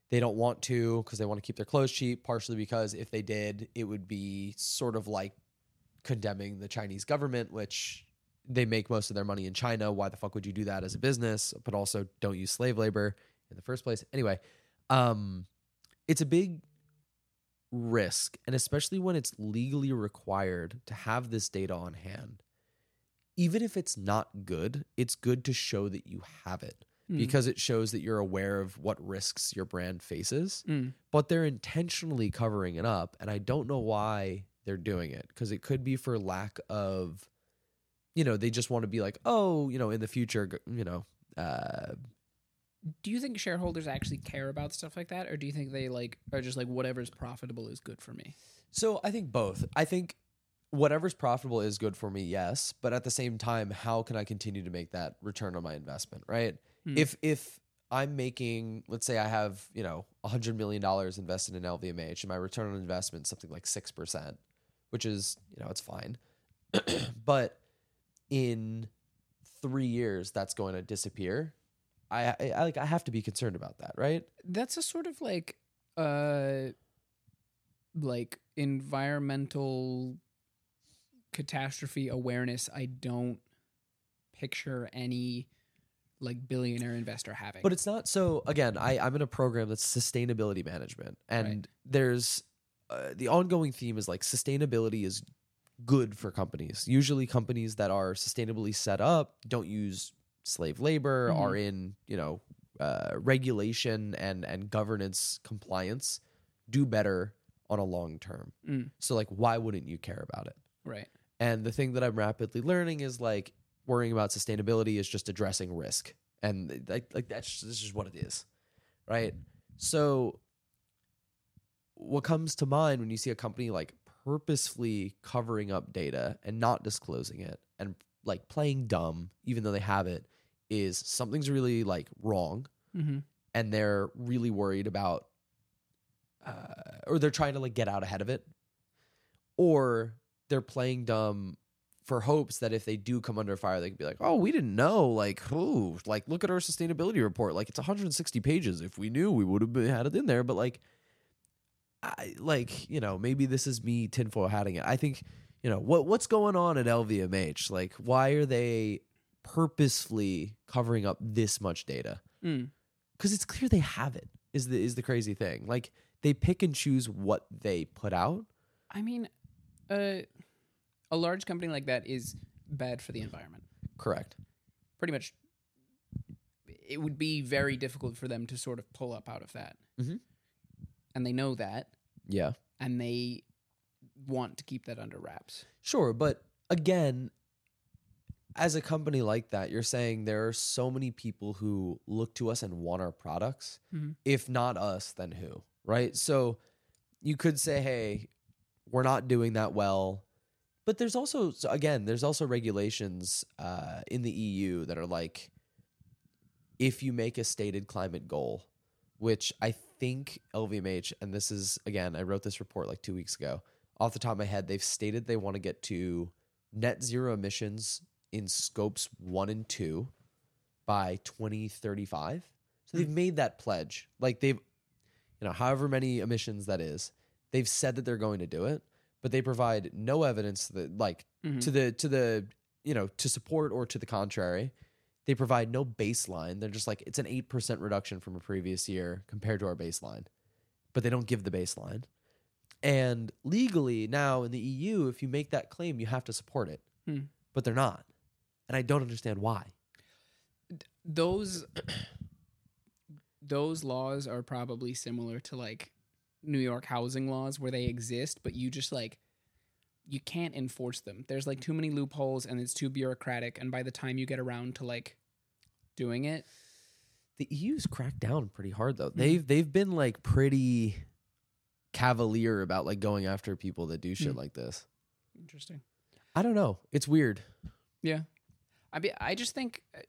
they don't want to because they want to keep their clothes cheap partially because if they did it would be sort of like condemning the chinese government which they make most of their money in china. Why the fuck would you do that as a business but also don't use slave labor in the first place? Anyway um it's a big risk and especially when it's legally required to have this data on hand even if it's not good it's good to show that you have it Hmm. because it shows that you're aware of what risks your brand faces Mm. but they're intentionally covering it up and i don't know why they're doing it because it could be for lack of you know they just want to be like oh you know in the future you know uh Do you think shareholders actually care about stuff like that, or do you think they like are just like whatever's profitable is good for me? So I think both. I think whatever's profitable is good for me, yes. But at the same time, how can I continue to make that return on my investment? Right. Hmm. If if I'm making, let's say I have, you know, a hundred million dollars invested in LVMH and my return on investment is something like six percent, which is, you know, it's fine. <clears throat> but in three years that's going to disappear. I, I I like I have to be concerned about that, right? That's a sort of like uh like environmental catastrophe awareness I don't picture any like billionaire investor having. But it's not so. Again, I I'm in a program that's sustainability management, and Right. there's uh, the ongoing theme is like sustainability is good for companies. Usually companies that are sustainably set up don't use slave labor, Mhm. are in, you know, uh, regulation and and governance compliance do better on a long term. Mm. So like why wouldn't you care about it? Right. And the thing that I'm rapidly learning is like worrying about sustainability is just addressing risk. And like like that's just, this is what it is. Right? So what comes to mind when you see a company like purposefully covering up data and not disclosing it and like playing dumb even though they have it is something's really like wrong Mm-hmm. and they're really worried about uh, or they're trying to like get out ahead of it or they're playing dumb for hopes that if they do come under fire they can be like oh we didn't know like who like look at our sustainability report. Like it's 160 pages. If we knew we would have had it in there. But like I like you know maybe this is me tinfoil hatting it. I think you know what what's going on at LVMH like why are they purposefully covering up this much data Mm. because it's clear they have it is the is the crazy thing like they pick and choose what they put out I mean, uh, a large company like that is bad for the environment. correct Pretty much, it would be very difficult for them to sort of pull up out of that. Mhm. And they know that, yeah and they want to keep that under wraps. sure but again as a company like that you're saying there are so many people who look to us and want our products Mhm. if not us then who right so you could say hey we're not doing that well but there's also so again there's also regulations uh, in the eu that are like if you make a stated climate goal which i think lvmh and this is again i wrote this report like two weeks ago off the top of my head they've stated they want to get to net zero emissions in scopes one and two by 2035 so they've made that pledge. Like they've you know however many emissions that is they've said that they're going to do it but they provide no evidence that like Mhm. to the to the you know to support or to the contrary they provide no baseline. They're just like it's an 8% reduction from a previous year compared to our baseline but they don't give the baseline. And legally now in the EU if you make that claim you have to support it. Hmm. but they're not and I don't understand why those those laws are probably similar to like New York housing laws where they exist, but you just like you can't enforce them. There's like too many loopholes and it's too bureaucratic and by the time you get around to like doing it, the EU's cracked down pretty hard though. Hmm. They've they've been like pretty cavalier about like going after people that do shit Hmm. like this. interesting. I don't know. It's weird. Yeah. I be, I just think uh,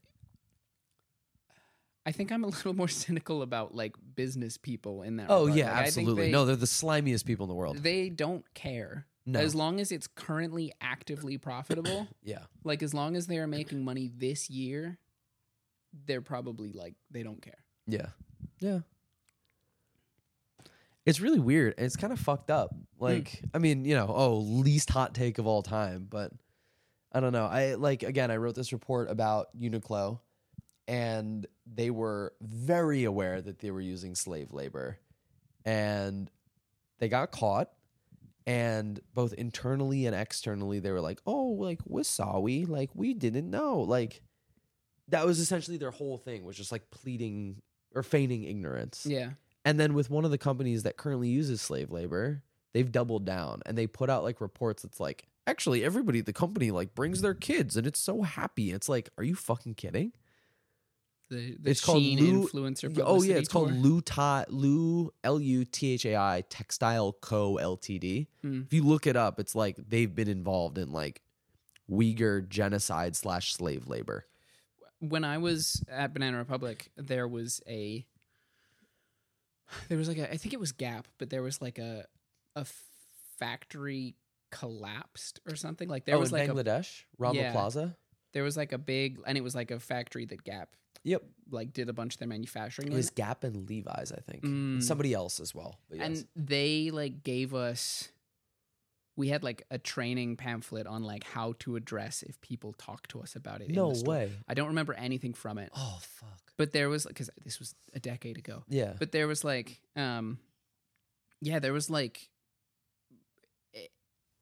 I think I'm a <laughs> little more cynical about like business people in that Oh regard. yeah, Like, absolutely. they- no, they're the slimiest people in the world. They don't care. No. As long as it's currently actively profitable, <laughs> yeah. like as long as they are making money this year, they're probably like they don't care. Yeah. Yeah. It's really weird. and It's kind of fucked up. Like, I mean, you know, oh, least hot take of all time, but I don't know. I like again, I wrote this report about Uniqlo and they were very aware that they were using slave labor and they got caught and both internally and externally they were like, "Oh, like we saw we like we didn't know." Like that was essentially their whole thing was just like pleading or feigning ignorance. Yeah. And then with one of the companies that currently uses slave labor, they've doubled down and they put out like reports that's like, actually everybody at the company like brings their kids and it's so happy. It's like, are you fucking kidding? The the It's called Lu- influencer. oh yeah, it's called tour. Lutai Lu L U T H A I Textile Co Ltd. Hmm. If you look it up, it's like they've been involved in like Uyghur genocide slash slave labor. when I was at Banana Republic, there was a there was like a I think it was Gap, but there was like a a factory collapsed or something. Like there oh, was like a Bangladesh, Rana Yeah. Plaza. there was like a big and it was like a factory that Gap Yep, like did a bunch of their manufacturing it was Gap and Levi's, I think, Mm. somebody else as well. Yes. and they like gave us we had like a training pamphlet on like how to address if people talk to us about it. in no way. I don't remember anything from it, Oh fuck. but there was because this was a decade ago. Yeah. But there was like, um, yeah, there was like,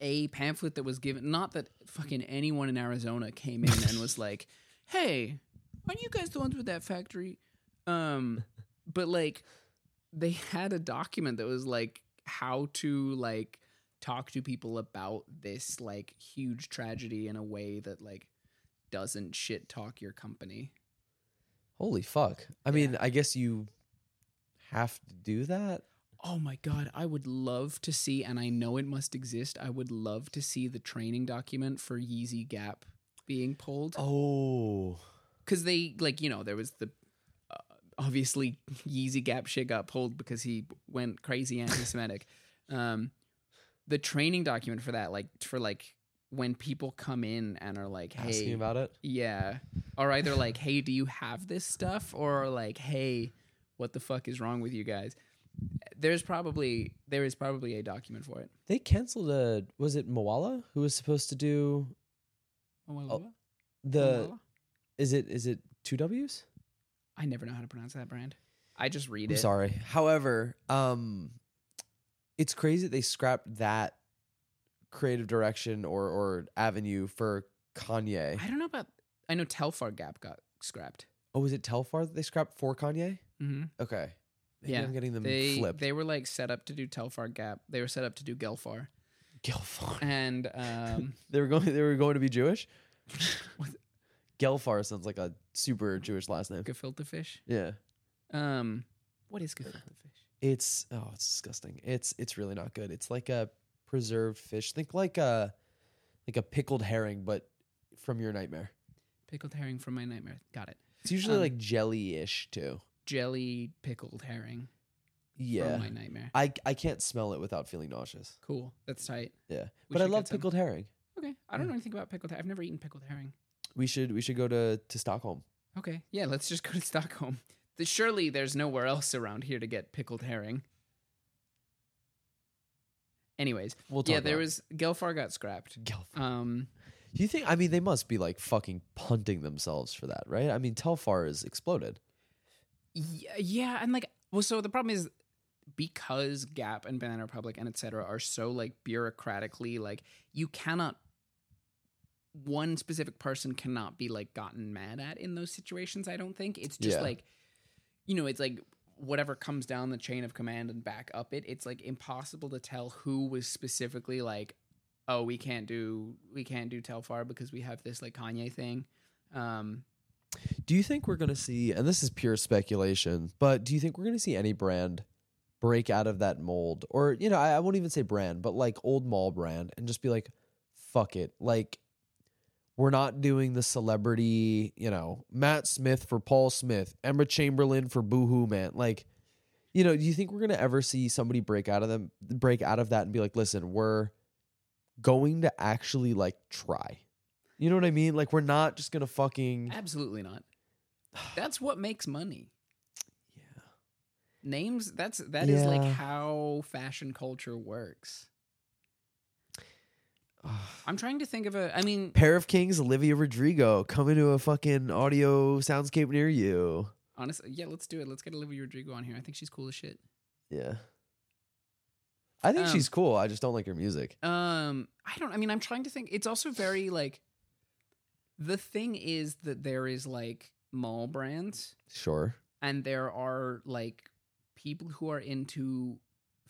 a pamphlet that was given. Not that fucking anyone in Arizona came in and was <laughs> like, "Hey, aren't you guys the ones with that factory?" Um, but like they had a document that was like how to like talk to people about this like huge tragedy in a way that like doesn't shit talk your company. Holy fuck. I mean, I guess you have to do that. Oh my god, I would love to see, and I know it must exist. I would love to see the training document for Yeezy Gap being pulled Oh. because they like you know there was the uh, obviously Yeezy Gap shit got pulled because he went crazy anti-Semitic. <laughs> um, the training document for that, like for like when people come in and are like, "Hey, Asking about it? Yeah. Or either like, hey, do you have this stuff? Or like, hey, what the fuck is wrong with you guys? There's probably there is probably a document for it. They canceled a was it Moala who was supposed to do Oh, the is it is it two W's? I never know how to pronounce that brand. I just read I'm it. sorry. However, um it's crazy that they scrapped that creative direction or or avenue for Kanye. I don't know about. I know Telfar Gap got scrapped. Oh, was it Telfar that they scrapped for Kanye? Mm-hmm. Okay. Maybe Yeah, I'm getting them They flipped. they were like set up to do Telfar Gap. They were set up to do Gelfar, Gelfar. and <laughs> um, They were going they were going to be Jewish? <laughs> Gelfar sounds like a super Jewish last name. gefilte fish. Yeah. Um, what is gefilte fish? It's oh, it's disgusting. It's it's really not good. It's like a preserved fish. Think like a like a pickled herring, but from your nightmare. Pickled herring from my nightmare. Got it. It's usually Um, like jelly-ish too. Jelly pickled herring Yeah. from my nightmare. I I can't smell it without feeling nauseous. Cool. That's tight. Yeah. We but I should love get some. pickled herring. Okay. I don't know anything about pickled herring. I've never eaten pickled herring. We should we should go to to Stockholm. Okay. Yeah, let's just go to <laughs> Stockholm. The, surely there's nowhere else around here to get pickled herring. Anyways, We'll talk yeah, there about was Gelfar got scrapped. Gelfar. Um, Do you think I mean they must be like fucking punting themselves for that, right? I mean Telfar is exploded. Yeah, yeah, and like, well, so the problem is because Gap and Banana Republic and etc. are so like bureaucratically like you cannot one specific person cannot be like gotten mad at in those situations. I don't think it's just Yeah. like you know, it's like whatever comes down the chain of command and back up it. It's like impossible to tell who was specifically like, oh, we can't do we can't do Telfar because we have this like Kanye thing. Um, Do you think we're going to see, and this is pure speculation, but do you think we're going to see any brand break out of that mold? Or, you know, I, I won't even say brand, but like old mall brand and just be like, fuck it. Like, we're not doing the celebrity, you know, Matt Smith for Paul Smith, Emma Chamberlain for Boohoo Man. Like, you know, do you think we're going to ever see somebody break out of them, break out of that and be like, listen, we're going to actually like try? You know what I mean? Like, we're not just to fucking. absolutely not. That's what makes money. Yeah. Names that's that is like Yeah. how fashion culture works. <sighs> I'm trying to think of a I mean Pair of Kings, Olivia Rodrigo, coming to a fucking audio soundscape near you. honestly yeah, let's do it. Let's get Olivia Rodrigo on here. I think she's cool as shit. Yeah. I think Um, she's cool. I just don't like her music. Um I don't I mean I'm trying to think it's also very like the thing is that there is like mall brands Sure. and there are like people who are into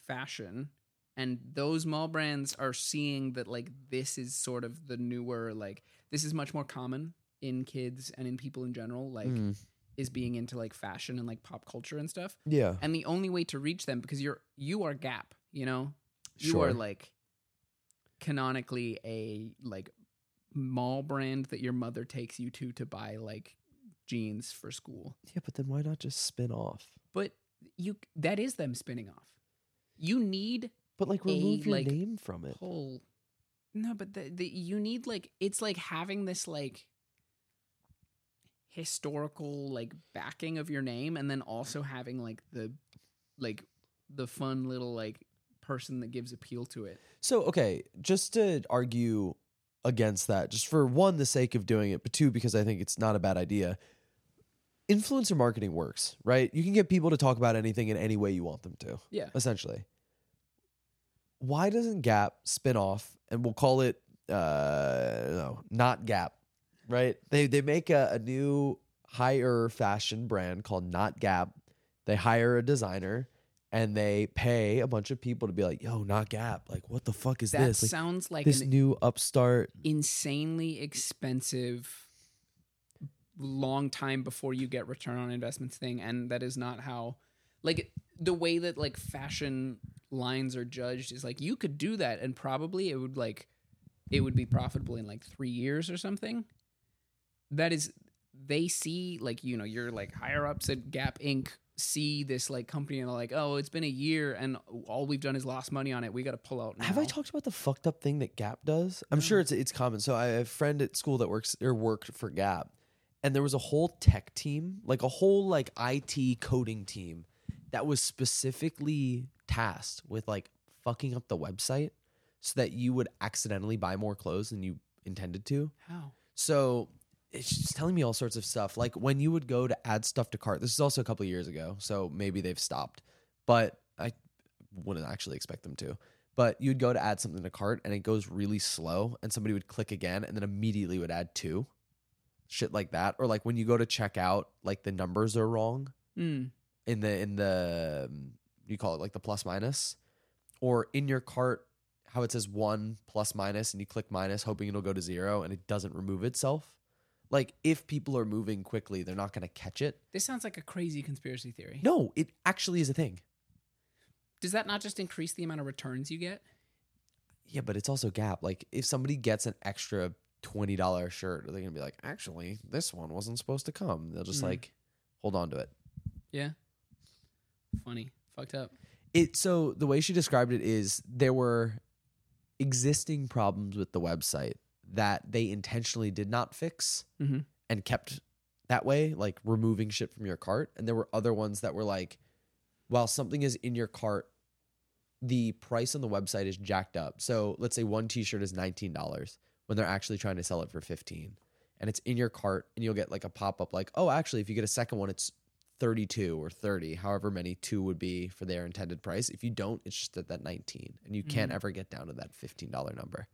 fashion and those mall brands are seeing that like this is sort of the newer like this is much more common in kids and in people in general like Mm. is being into like fashion and like pop culture and stuff Yeah. and the only way to reach them because you're you are gap you know you Sure. are like canonically a like mall brand that your mother takes you to to buy like jeans for school Yeah, but then why not just spin off? but you that is them spinning off you need But like remove your like, name from it. whole no but the, the you need like it's like having this like historical like backing of your name and then also having like the like the fun little like person that gives appeal to it So, okay, just to argue against that, just for one, the sake of doing it, but two, because I think it's not a bad idea. Influencer marketing works, right? You can get people to talk about anything in any way you want them to. yeah essentially. why doesn't Gap spin off and we'll call it uh no, not Gap, right? They they make a, a new higher fashion brand called Not Gap. They hire a designer and they pay a bunch of people to be like, "Yo, Not Gap. Like, what the fuck is that this? Like, sounds like this new upstart." insanely expensive long time before you get return on investments thing and that is not how like the way that like fashion lines are judged is like you could do that and probably it would like it would be profitable in like 3 years or something that is they see like you know you're like higher ups at Gap Inc see this like company and they're like oh it's been a year and all we've done is lost money on it we got to pull out now. Have I talked about the fucked up thing that Gap does? I'm sure it's it's common. So I have a friend at school that works or worked for Gap, and there was a whole tech team, like a whole like IT coding team, that was specifically tasked with like fucking up the website so that you would accidentally buy more clothes than you intended to. how So it's just telling me all sorts of stuff. Like when you would go to add stuff to cart. This is also a couple of years ago, so maybe they've stopped. But I wouldn't actually expect them to. But you'd go to add something to cart and it goes really slow, and somebody would click again and then immediately would add two. Shit like that. Or like when you go to check out, like the numbers are wrong mm. in the in the um, you call it like the plus minus or in your cart how it says one plus minus and you click minus hoping it'll go to zero and it doesn't remove itself like if people are moving quickly they're not going to catch it. This sounds like a crazy conspiracy theory. No it actually is a thing. Does that not just increase the amount of returns you get? Yeah but it's also gap. Like if somebody gets an extra $20 shirt they're going to be like actually this one wasn't supposed to come. They'll just Mm. like hold on to it. Yeah. Funny. Fucked up. It so the way she described it is there were existing problems with the website that they intentionally did not fix Mhm. and kept that way like removing shit from your cart. And there were other ones that were like while something is in your cart the price on the website is jacked up. So let's say one t-shirt is $19 when they're actually trying to sell it for 15 and it's in your cart and you'll get like a pop-up like oh actually if you get a second one it's 32 or 30 however many two would be for their intended price. If you don't it's just at that 19 and you can't Mhm. ever get down to that $15 number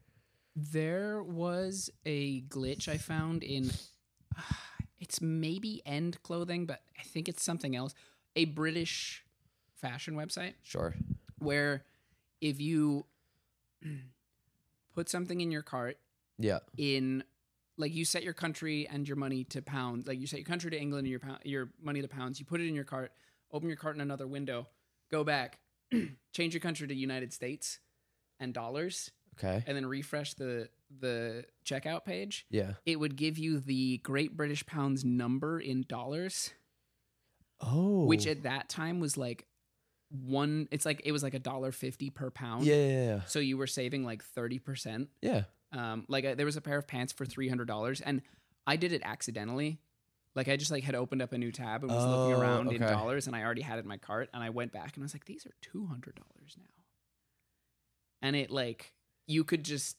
There was a glitch I found in <sighs> it's maybe end clothing, but I think it's something else. A British fashion website sure where if you <clears throat> put something in your cart yeah in like you set your country and your money to pounds, like you set your country to England and your pound, your money to pounds, you put it in your cart, open your cart in another window, go back, <clears throat> change your country to United States and dollars okay and then refresh the the checkout page, yeah it would give you the Great British Pounds number in dollars, oh which at that time was like one. It's like it was like a dollar fifty per pound. yeah yeah yeah, So you were saving like thirty percent. yeah. Um, like I, there was a pair of pants for three hundred dollars, and I did it accidentally. Like I just like had opened up a new tab and was looking Oh, around in dollars, and I already had it in my cart, and I went back and I was like, these are two hundred dollars now, and it like you could just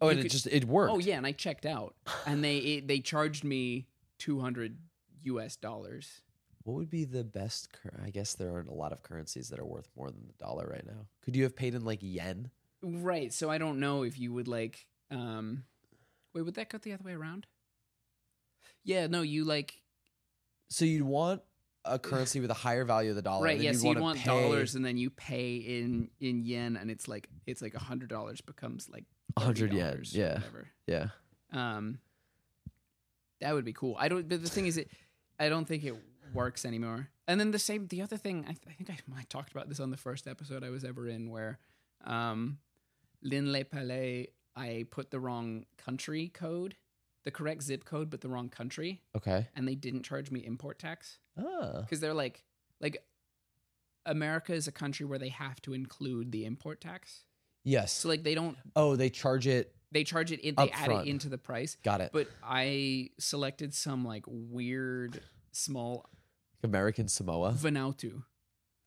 oh and it just it worked Oh yeah, and I checked out, and they it, they charged me two hundred U.S. dollars. what would be the best cur- i guess there aren't a lot of currencies that are worth more than the dollar right now could you have paid in like yen Right. So I don't know if you would like. um Wait, would that go the other way around? Yeah. No. You like. so you'd want a currency with a higher value of the dollar right. and then Yes. you'd you wanna pay- dollars, and then you pay in in yen, and it's like it's like a hundred dollars becomes like a 100 yen, yeah. Whatever. yeah Um. That would be cool. I don't. But the thing is, it. I don't think it works anymore. And then the same. The other thing. I, th- I think I might talked about this on the first episode I was ever in, where, um, Lin Le Palais. I put the wrong country code, the correct zip code, but the wrong country, okay and they didn't charge me import tax ah because they're like, like, America is a country where they have to include the import tax. yes So like they don't. oh they charge it They charge it. in They add it into the price. got it But I selected some like weird small american samoa Vanuatu.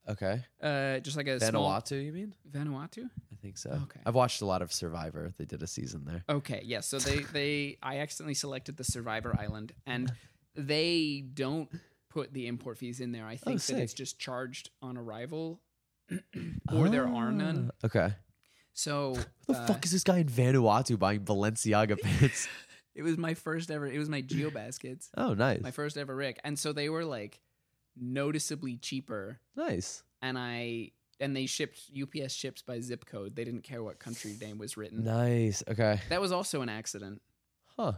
Okay Uh, just like a small vanuatu you mean Vanuatu. i think so Okay. i've watched a lot of survivor they did a season there Okay, yes. So they <laughs> they I accidentally selected the Survivor Island, and they don't put the import fees in there. I think that it's just charged on arrival, <clears throat> or there are none. Ah, okay So Who the uh, fuck is this guy in Vanuatu buying Balenciaga <laughs> pants? it was my first ever. It was my Geo baskets, oh, nice. my first ever Rick, and so they were like noticeably cheaper. nice. And I and they shipped UPS ships by zip code. They didn't care what country name was written. Nice. Okay. That was also an accident. Huh.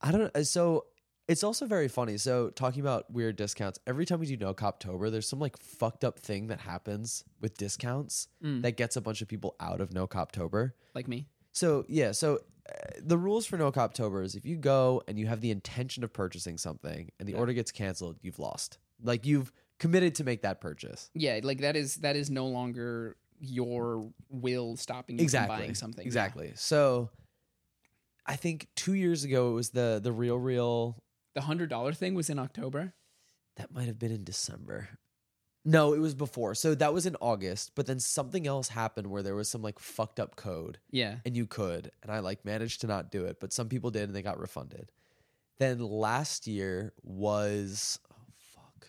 I don't know. So it's also very funny. So talking about weird discounts, every time we do Nocoptober, there's some like fucked up thing that happens with discounts Mm. that gets a bunch of people out of Nocoptober. Like me. So yeah, so uh, the rules for Nocoptober is if you go and you have the intention of purchasing something and the Yeah. order gets canceled, you've lost. Like you've committed to make that purchase. Yeah, like that is that is no longer your will stopping you exactly. from buying something. Yeah. Exactly. So I think two years ago it was the the real real The hundred dollar thing was in October. that might have been in December. No, it was before. So that was in August, but then something else happened where there was some like fucked up code Yeah. and you could and I like managed to not do it, but some people did and they got refunded. Then last year was oh fuck.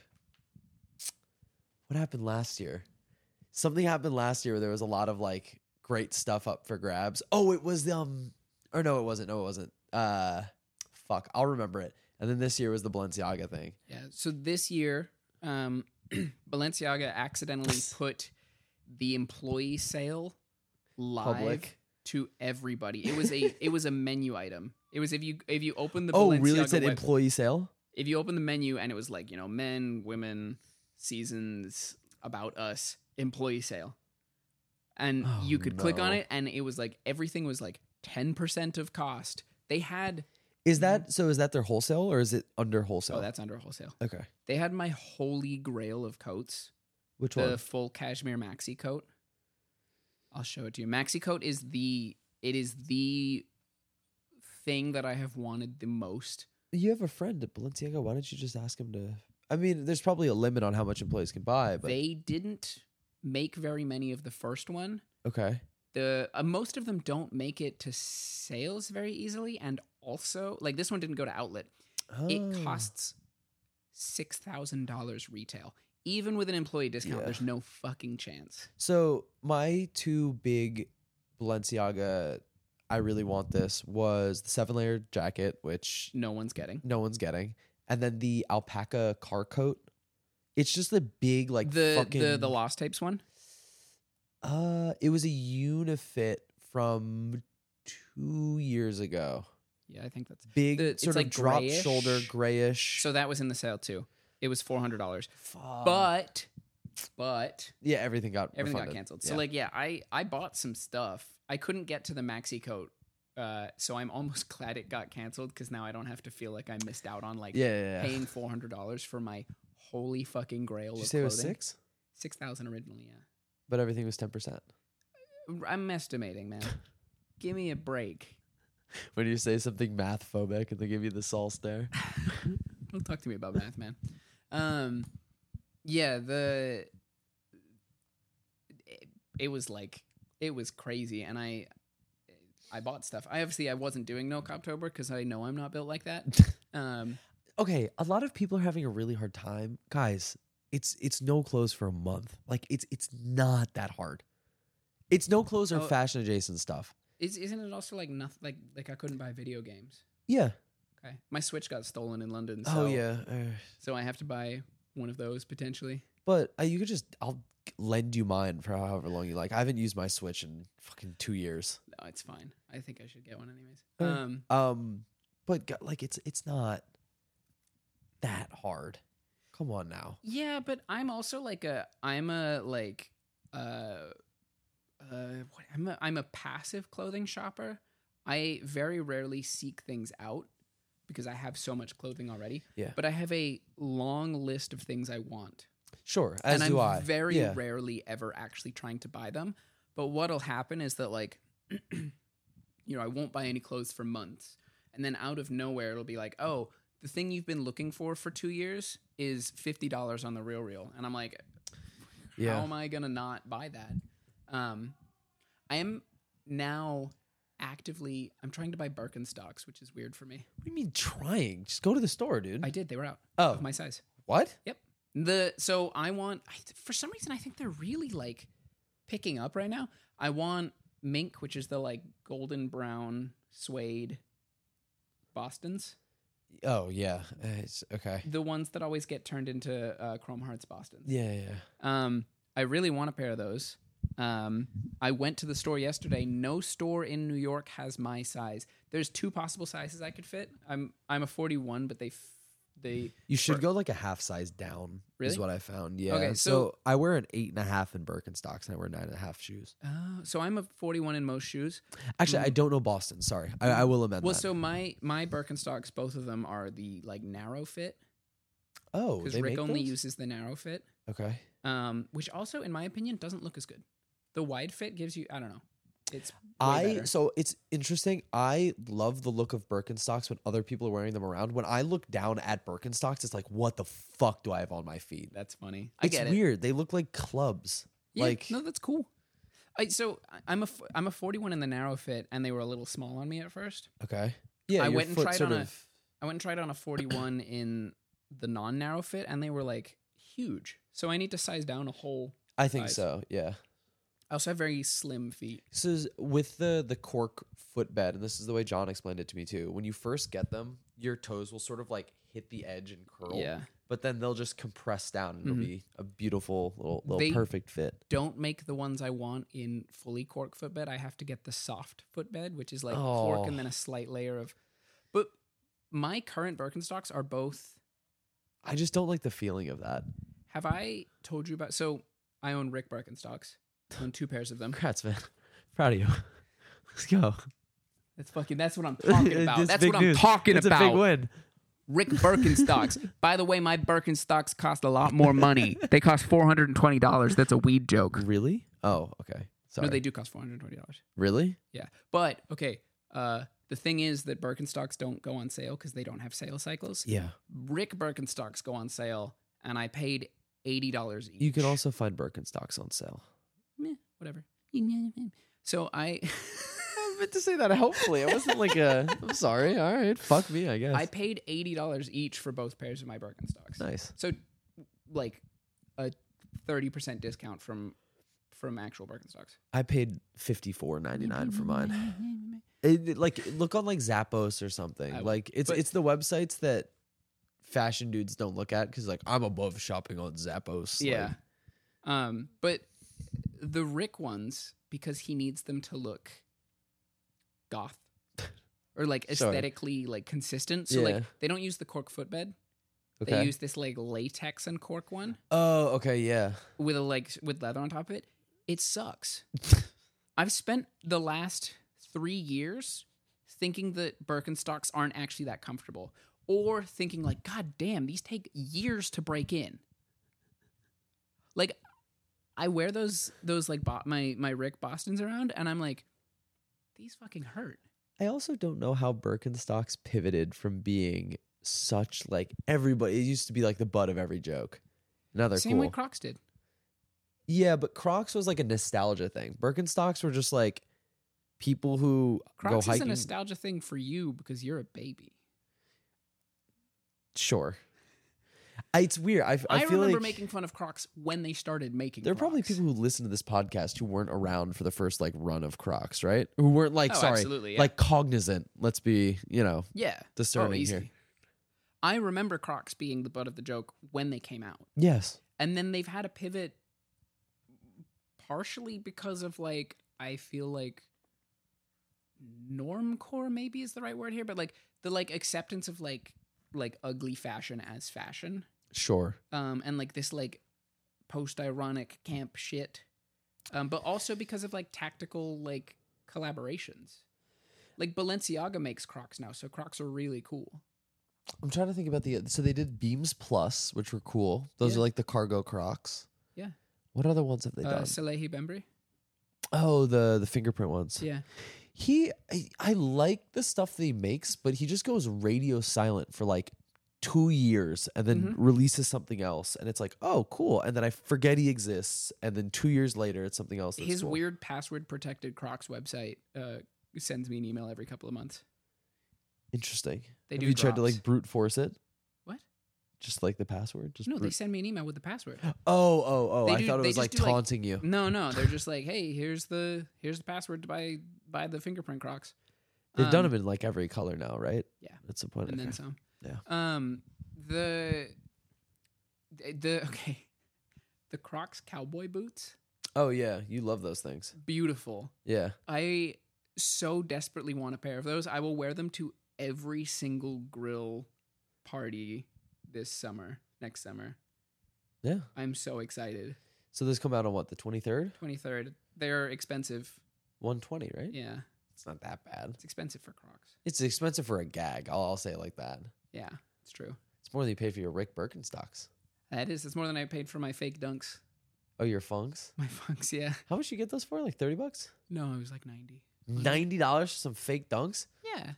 What happened last year? Something happened last year where there was a lot of like great stuff up for grabs. Oh, it was um or no, it wasn't. No, it wasn't. Uh fuck, I'll remember it. And then this year was the Balenciaga thing. Yeah. So this year, um, <clears throat> Balenciaga accidentally <laughs> put the employee sale live Public. to everybody. It was a it was a menu item. It was if you if you open the oh, Balenciaga really? It said web- employee sale? if you open the menu and it was like you know men, women, seasons, about us, employee sale, and Oh, you could click on it and it was like everything was like ten percent of cost. They had Is mm-hmm. that so is that their wholesale or is it under wholesale? oh that's under wholesale. okay. They had my holy grail of coats. Which was the one? full cashmere maxi coat. I'll show it to you. Maxi coat is the it is the thing that I have wanted the most. You have a friend at Balenciaga. Why don't you just ask him to? I mean, there's probably a limit on how much employees can buy, but They didn't make very many of the first one. okay. The uh, most of them don't make it to sales very easily, and also like this one didn't go to outlet. It Oh. costs six thousand dollars retail. Even with an employee discount, Yeah. there's no fucking chance. So my two big Balenciaga, I really want this was the seven layer jacket, which No one's getting. no one's getting, and then the alpaca car coat. It's just the big like the fucking the the lost tapes one. Uh, it was a unifit from two years ago. Yeah, I think that's Big The- it's sort like of drop shoulder grayish. grayish. So that was in the sale too. It was four hundred dollars, Fuck. but but yeah, everything got everything refunded. got canceled. So Yeah. like yeah, I I bought some stuff. I couldn't get to the maxi coat, uh, so I'm almost <laughs> glad it got canceled because now I don't have to feel like I missed out on like yeah, yeah, paying four hundred dollars for my holy fucking grail Did you of say it was clothing. six? Six thousand originally. Yeah, But everything was ten percent. I'm estimating, man. <laughs> Give me a break. When you say something math phobic and they give you the Sol stare. <laughs> Don't talk to me about math, man. Um, yeah, the it, it was like it was crazy, and I I bought stuff. I obviously I wasn't doing Nocoptober because I know I'm not built like that. <laughs> Um, okay, a lot of people are having a really hard time. Guys, it's it's no clothes for a month. Like it's it's not that hard. It's no clothes or Oh. fashion adjacent stuff. is isn't it also like nothing like like I couldn't buy video games? Yeah. Okay, my Switch got stolen in London. So, oh yeah. uh, so I have to buy one of those potentially. but uh, you could just I'll lend you mine for however long you like. I haven't used my Switch in fucking 2 years. No, it's fine. I think I should get one anyways. Uh, Um, Um but like it's it's not that hard. Come on now. Yeah, but I'm also like a I'm a like uh uh what I'm a I'm a passive clothing shopper. I very rarely seek things out because I have so much clothing already. Yeah. But I have a long list of things I want. Sure, as and I'm I. very yeah. rarely ever actually trying to buy them. But what'll happen is that like <clears throat> you know, I won't buy any clothes for months. And then out of nowhere it'll be like, "Oh, the thing you've been looking for for 2 years is $50 on the real real." And I'm like, Yeah. how am I gonna not buy that? Um, I am now actively. I'm trying to buy Birkenstocks, which is weird for me. What do you mean trying? Just go to the store, dude. I did; they were out oh, of my size. what? Yep. The so I want. I, for some reason, I think they're really like picking up right now. I want mink, which is the like golden brown suede Boston's, Oh yeah, it's, okay. the ones that always get turned into uh, Chrome Hearts Boston. Yeah, yeah. Um, I really want a pair of those. Um, I went to the store yesterday. No store in New York has my size. There's two possible sizes I could fit. I'm I'm a 41, but they they You should go like a half size down. Is what I found. Yeah. Okay, so, so- I wear an eight and a half in Birkenstocks, and I wear nine and a half shoes. uh, so I'm a 41 in most shoes. Actually, I don't know Boston. Sorry, I, I will amend Mm. Well, that. so my my Birkenstocks, both of them are the like narrow fit oh, because they Rick make only those? uses the narrow fit, Okay. um, which also, in my opinion, doesn't look as good. The wide fit gives you I don't know. It's way I better. so it's interesting. I love the look of Birkenstocks when other people are wearing them around. When I look down at Birkenstocks, it's like, what the fuck do I have on my feet? that's funny. I It's get it. weird. They look like clubs. Yeah, like no, that's cool. I, so I- I'm a I'm a 41 in the narrow fit, and they were a little small on me at first. okay. Yeah, I went and tried on a- of- I went and tried on a 41 <coughs> in the non-narrow fit, and they were like huge. So I need to size down a whole. I think size. so. Yeah. I also have very slim feet. So is- with the the cork footbed, and this is the way John explained it to me too. When you first get them, your toes will sort of like hit the edge and curl. Yeah. But then they'll just compress down, and it'll Mhm. be a beautiful little little They- perfect fit. Don't make the ones I want in fully cork footbed. I have to get the soft footbed, which is like cork Oh. and then a slight layer of. But my current Birkenstocks are both. I just don't like the feeling of that. Have I told you about? So I own Rick Birkenstocks. Own two pairs of them. Congrats, man. Proud of you. <laughs> Let's go. That's fucking. That's what I'm talking <laughs> about. It's That's big what I'm talking it's about. a big win. Rick Birkenstocks. <laughs> By the way, my Birkenstocks cost a lot more money. They cost four hundred and twenty dollars. That's a weed joke. Really? Oh, okay. Sorry. No, they do cost four hundred and twenty dollars. really? Yeah, but okay. Uh, the thing is that Birkenstocks don't go on sale because they don't have sale cycles. Yeah. Rick Birkenstocks go on sale, and I paid eighty dollars each. You can also find Birkenstocks on sale. Whatever. So I. <laughs> I meant to say that hopefully. It wasn't like a. I'm sorry. All right. Fuck me. I guess. I paid eighty dollars each for both pairs of my Birkenstocks. nice. So, like a thirty percent discount from from actual Birkenstocks. I paid fifty four ninety nine for mine. <laughs> It, it- like look on like Zappos or something. I like it's it's the websites that fashion dudes don't look at because like I'm above shopping on Zappos. Yeah. Like, Um, but the Rick ones because he needs them to look goth <laughs> or like aesthetically like consistent. So Yeah. like they don't use the cork footbed. okay. They use this like latex and cork one oh, okay. Yeah. with a like with leather on top of it. It sucks. <laughs> I've spent the last three years thinking that Birkenstocks aren't actually that comfortable, or thinking like, God damn, these take years to break in. Like, I wear those those like bo- my my Rick Boston's around, and I'm like, these fucking hurt. I also don't know how Birkenstocks pivoted from being such like everybody. It used to be like the butt of every joke. Now they're Same cool. way Crocs did. yeah, but Crocs was like a nostalgia thing. Birkenstocks were just like people who Crocs go is a nostalgia thing for you because you're a baby. sure. It's weird. I, I, I, feel remember like making fun of Crocs when they started making. there are probably Crocs. people who listen to this podcast who weren't around for the first like run of Crocs, right? Who weren't like Oh, sorry, absolutely, yeah. like cognizant. Let's be, you know, Yeah. Oh, discerning oh, easy. here. I remember Crocs being the butt of the joke when they came out. Yes. And then they've had a pivot partially because of like I feel like normcore maybe is the right word here, but like the like acceptance of like like ugly fashion as fashion. Sure. Um and like this like post ironic camp shit. Um but also because of like tactical like collaborations. Like Balenciaga makes Crocs now, so Crocs are really cool. I'm trying to think about the so they did Beams Plus, which were cool. Those Yeah. are like the cargo Crocs. Yeah. What other ones have they Uh, done? Salehe Bembry. oh, the the fingerprint ones. Yeah. He I, I like the stuff that he makes, but he just goes radio silent for like two years and then Mhm. releases something else, and it's like, oh, cool. And then I forget he exists, and then two years later, it's something else. His cool. weird password protected Crocs website uh, sends me an email every couple of months. Interesting. They have do you tried to like brute force it? Just like the password? Just No, they send me an email with the password. Oh, oh, oh! They I do- thought it they was just like do, like- taunting you. No, no, they're just like, hey, here's the here's the password to buy buy the fingerprint Crocs. They've done Um, them in like every color now, right? Yeah. That's the point. and then okay. some. Yeah. Um, the the <laughs> okay, the Crocs cowboy boots, Oh yeah, you love those things. beautiful. Yeah. I so desperately want a pair of those. I will wear them to every single grill party this summer, next summer. Yeah. I'm so excited. So this come out on what the twenty third? 23rd. They're expensive. One twenty, right? Yeah. It's not that bad. It's expensive for Crocs. It's expensive for a gag. I'll, I'll say it like that. Yeah, it's true. It's more than you pay for your Rick Birkenstocks. That is. It's more than I paid for my fake dunks. Oh, your funks. <laughs> My funks, yeah. How much you get those for? Like thirty bucks? No, it was like 90. Ninety dollars for some fake dunks? Yeah.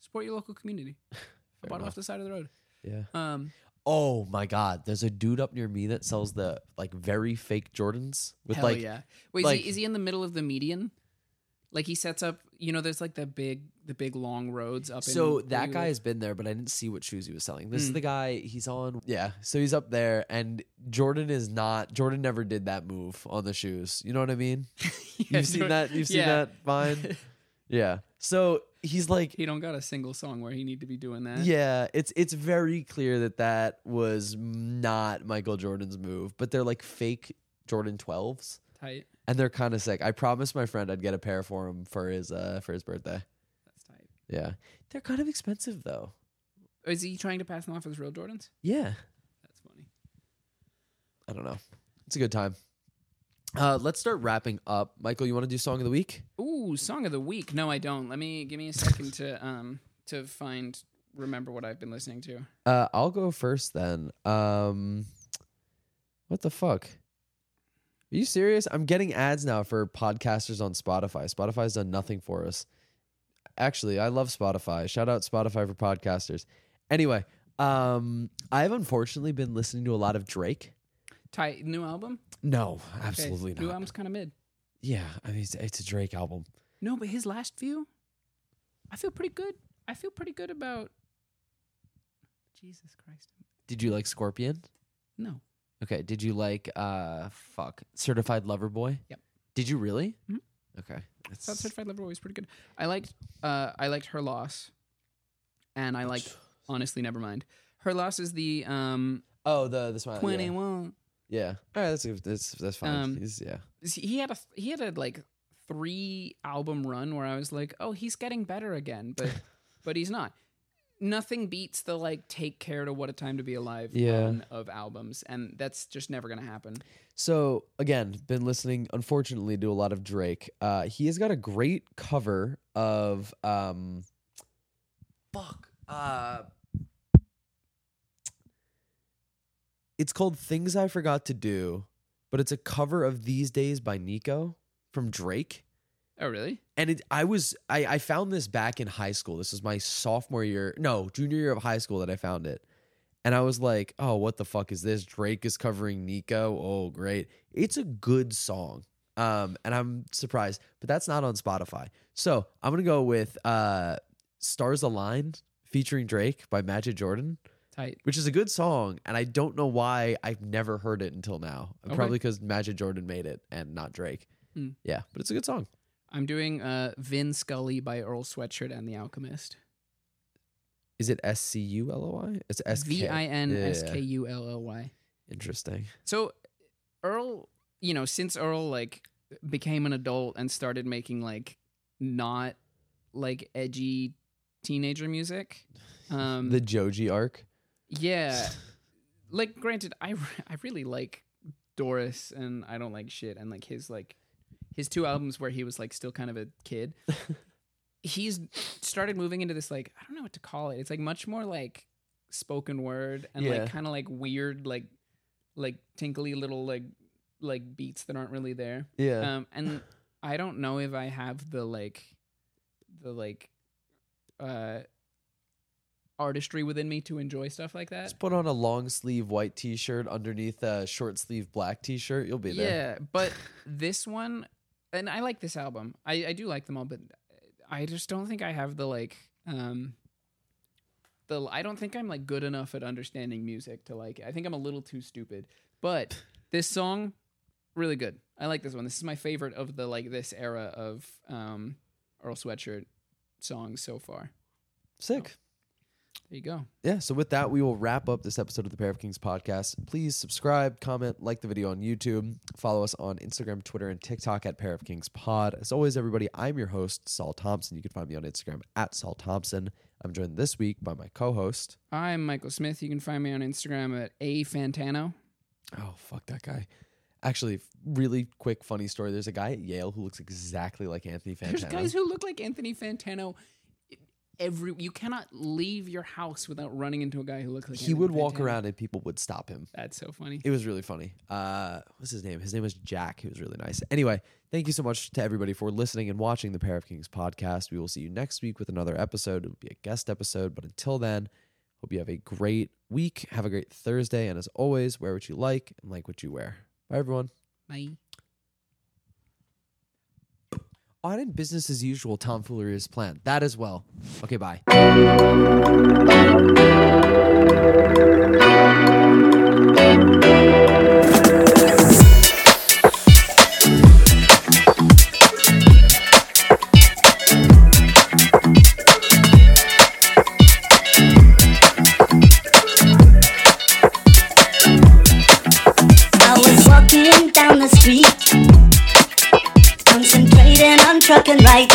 Support your local community. <laughs> I bought them off the side of the road. Yeah. Um, Oh my god, there's a dude up near me that sells the like very fake Jordans with hell like yeah. Wait, like- is, he, is he in the middle of the median? Like he sets up, you know, there's like the big, the big long roads up. So in that guy has been there, but I didn't see what shoes he was selling. This is Mm. the guy. He's on. Yeah. So he's up there, and Jordan is not. Jordan never did that move on the shoes. You know what I mean? <laughs> Yeah, You've seen no- that. You've seen yeah. that vine. <laughs> Yeah. So he's like, he don't got a single song where he need to be doing that. yeah. It's it's very clear that that was not Michael Jordan's move, but they're like fake Jordan twelves, Tight. and they're kind of sick. I promised my friend I'd get a pair for him for his uh for his birthday. That's tight. Yeah. They're kind of expensive though. Is he trying to pass them off as real Jordans? Yeah. That's funny. I don't know. It's a good time. Uh, let's start wrapping up. Michael, you want to do song of the week? Ooh, song of the week. No, I don't. Let me give me a second to um to find remember what I've been listening to. Uh, I'll go first then. Um, what the fuck? Are you serious? I'm getting ads now for podcasters on Spotify. Spotify's done nothing for us. Actually, I love Spotify. Shout out Spotify for podcasters. Anyway, um, I've unfortunately been listening to a lot of Drake. Tight new album? No, Okay, not. New album's kind of mid. Yeah, I mean it's, it's a Drake album. No, but his last few, I feel pretty good. I feel pretty good about. Jesus Christ. Did you like Scorpion? No. Okay. Did you like uh fuck Certified Lover Boy? Yep. Did you really? Mhm. Okay. I thought Certified Lover Boy was pretty good. I liked uh I liked Her Loss. And I liked Honestly Nevermind. Her Loss is the um Oh, the this smile. twenty one. Yeah. All right. That's that's that's fine. Um, He's, yeah. He had a he had a like three album run where I was like, oh, he's getting better again, but <laughs> but he's not. Nothing beats the like take care to what a time to be alive Yeah. run of albums, and that's just never gonna happen. So again, been listening unfortunately to a lot of Drake. Uh, he has got a great cover of um, fuck. Uh, it's called "Things I Forgot to Do," but it's a cover of "These Days" by Nico from Drake. Oh, really? and it i was I, I found this back in high school. This was my sophomore year no junior year of high school that i found it. And i was like oh what the fuck is this? Drake is covering nico? Oh great. It's a good song um and i'm surprised but that's not on spotify. So i'm gonna go with uh stars align featuring drake by Majid Jordan Tight. which is a good song and i don't know why i've never heard it until now Okay. probably because Majid Jordan made it and not drake Hmm. yeah but it's a good song I'm doing uh, Vin Scully by Earl Sweatshirt and The Alchemist. Is it S C U L O Y? It's S K. V I N S K U L L Y. Interesting. So Earl, you know, since Earl like became an adult and started making like not like edgy teenager music, <laughs> um, the Joji arc. Yeah, like granted, I <laughs> I really like Doris and I don't like shit and like his like his two albums where he was like still kind of a kid. <laughs> He's started moving into this like I don't know what to call it. It's like much more like spoken word and Yeah. like kind of like weird like like tinkly little like like beats that aren't really there. Yeah. Um and I don't know if I have the like the like uh artistry within me to enjoy stuff like that. Just put on a long sleeve white t shirt underneath a short sleeve black t shirt. You'll be there. Yeah, <laughs> but this one, and I like this album. I, I do like them all, but I just don't think I have the like. um the I don't think I'm like good enough at understanding music to like it. I think I'm a little too stupid. But this song really good. I like this one. This is my favorite of the like this era of um Earl Sweatshirt songs so far. Sick. There you go. Yeah, so with that, we will wrap up this episode of the Pair of Kings podcast. Please subscribe, comment, like the video on YouTube, follow us on Instagram, Twitter, and TikTok at Pair of Kings Pod. As always, everybody, I'm your host, Sol Thompson. You can find me on Instagram at Sol Thompson. I'm joined this week by my co-host. I'm Michael Smith. You can find me on Instagram at a Fantano. Oh, fuck that guy. Actually, really quick funny story. There's a guy at Yale who looks exactly like Anthony Fantano. There's guys who look like Anthony Fantano. Every you cannot leave your house without running into a guy who looks like he Anthony would walk Fantano. around and people would stop him. That's so funny. It was really funny. Uh, what's his name? His name was Jack. He was really nice. Anyway, thank you so much to everybody for listening and watching the Pair of Kings podcast. We will see you next week with another episode. It will be a guest episode, but until then, hope you have a great week. Have a great Thursday, and as always, wear what you like and like what you wear. Bye, everyone. Bye. On in business as usual, tomfoolery is planned. That as well. Okay, bye. On trucking right.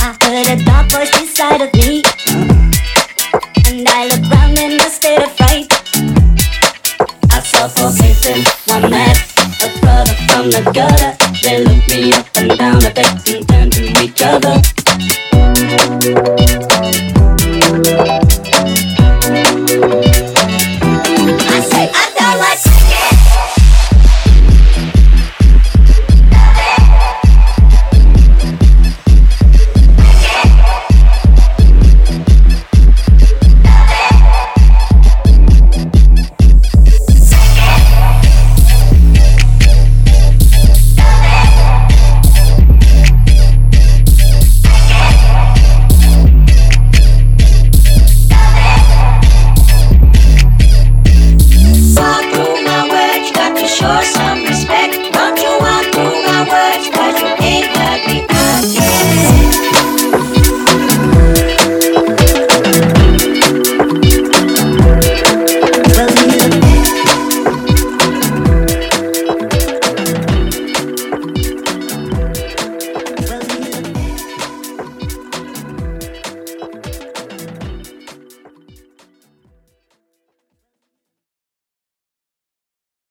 I heard a dark voice beside of me, and I looked round in a state of fright. I saw four faces, one mad, a brother from the gutter. They looked me up and down, I begged and turned to each other.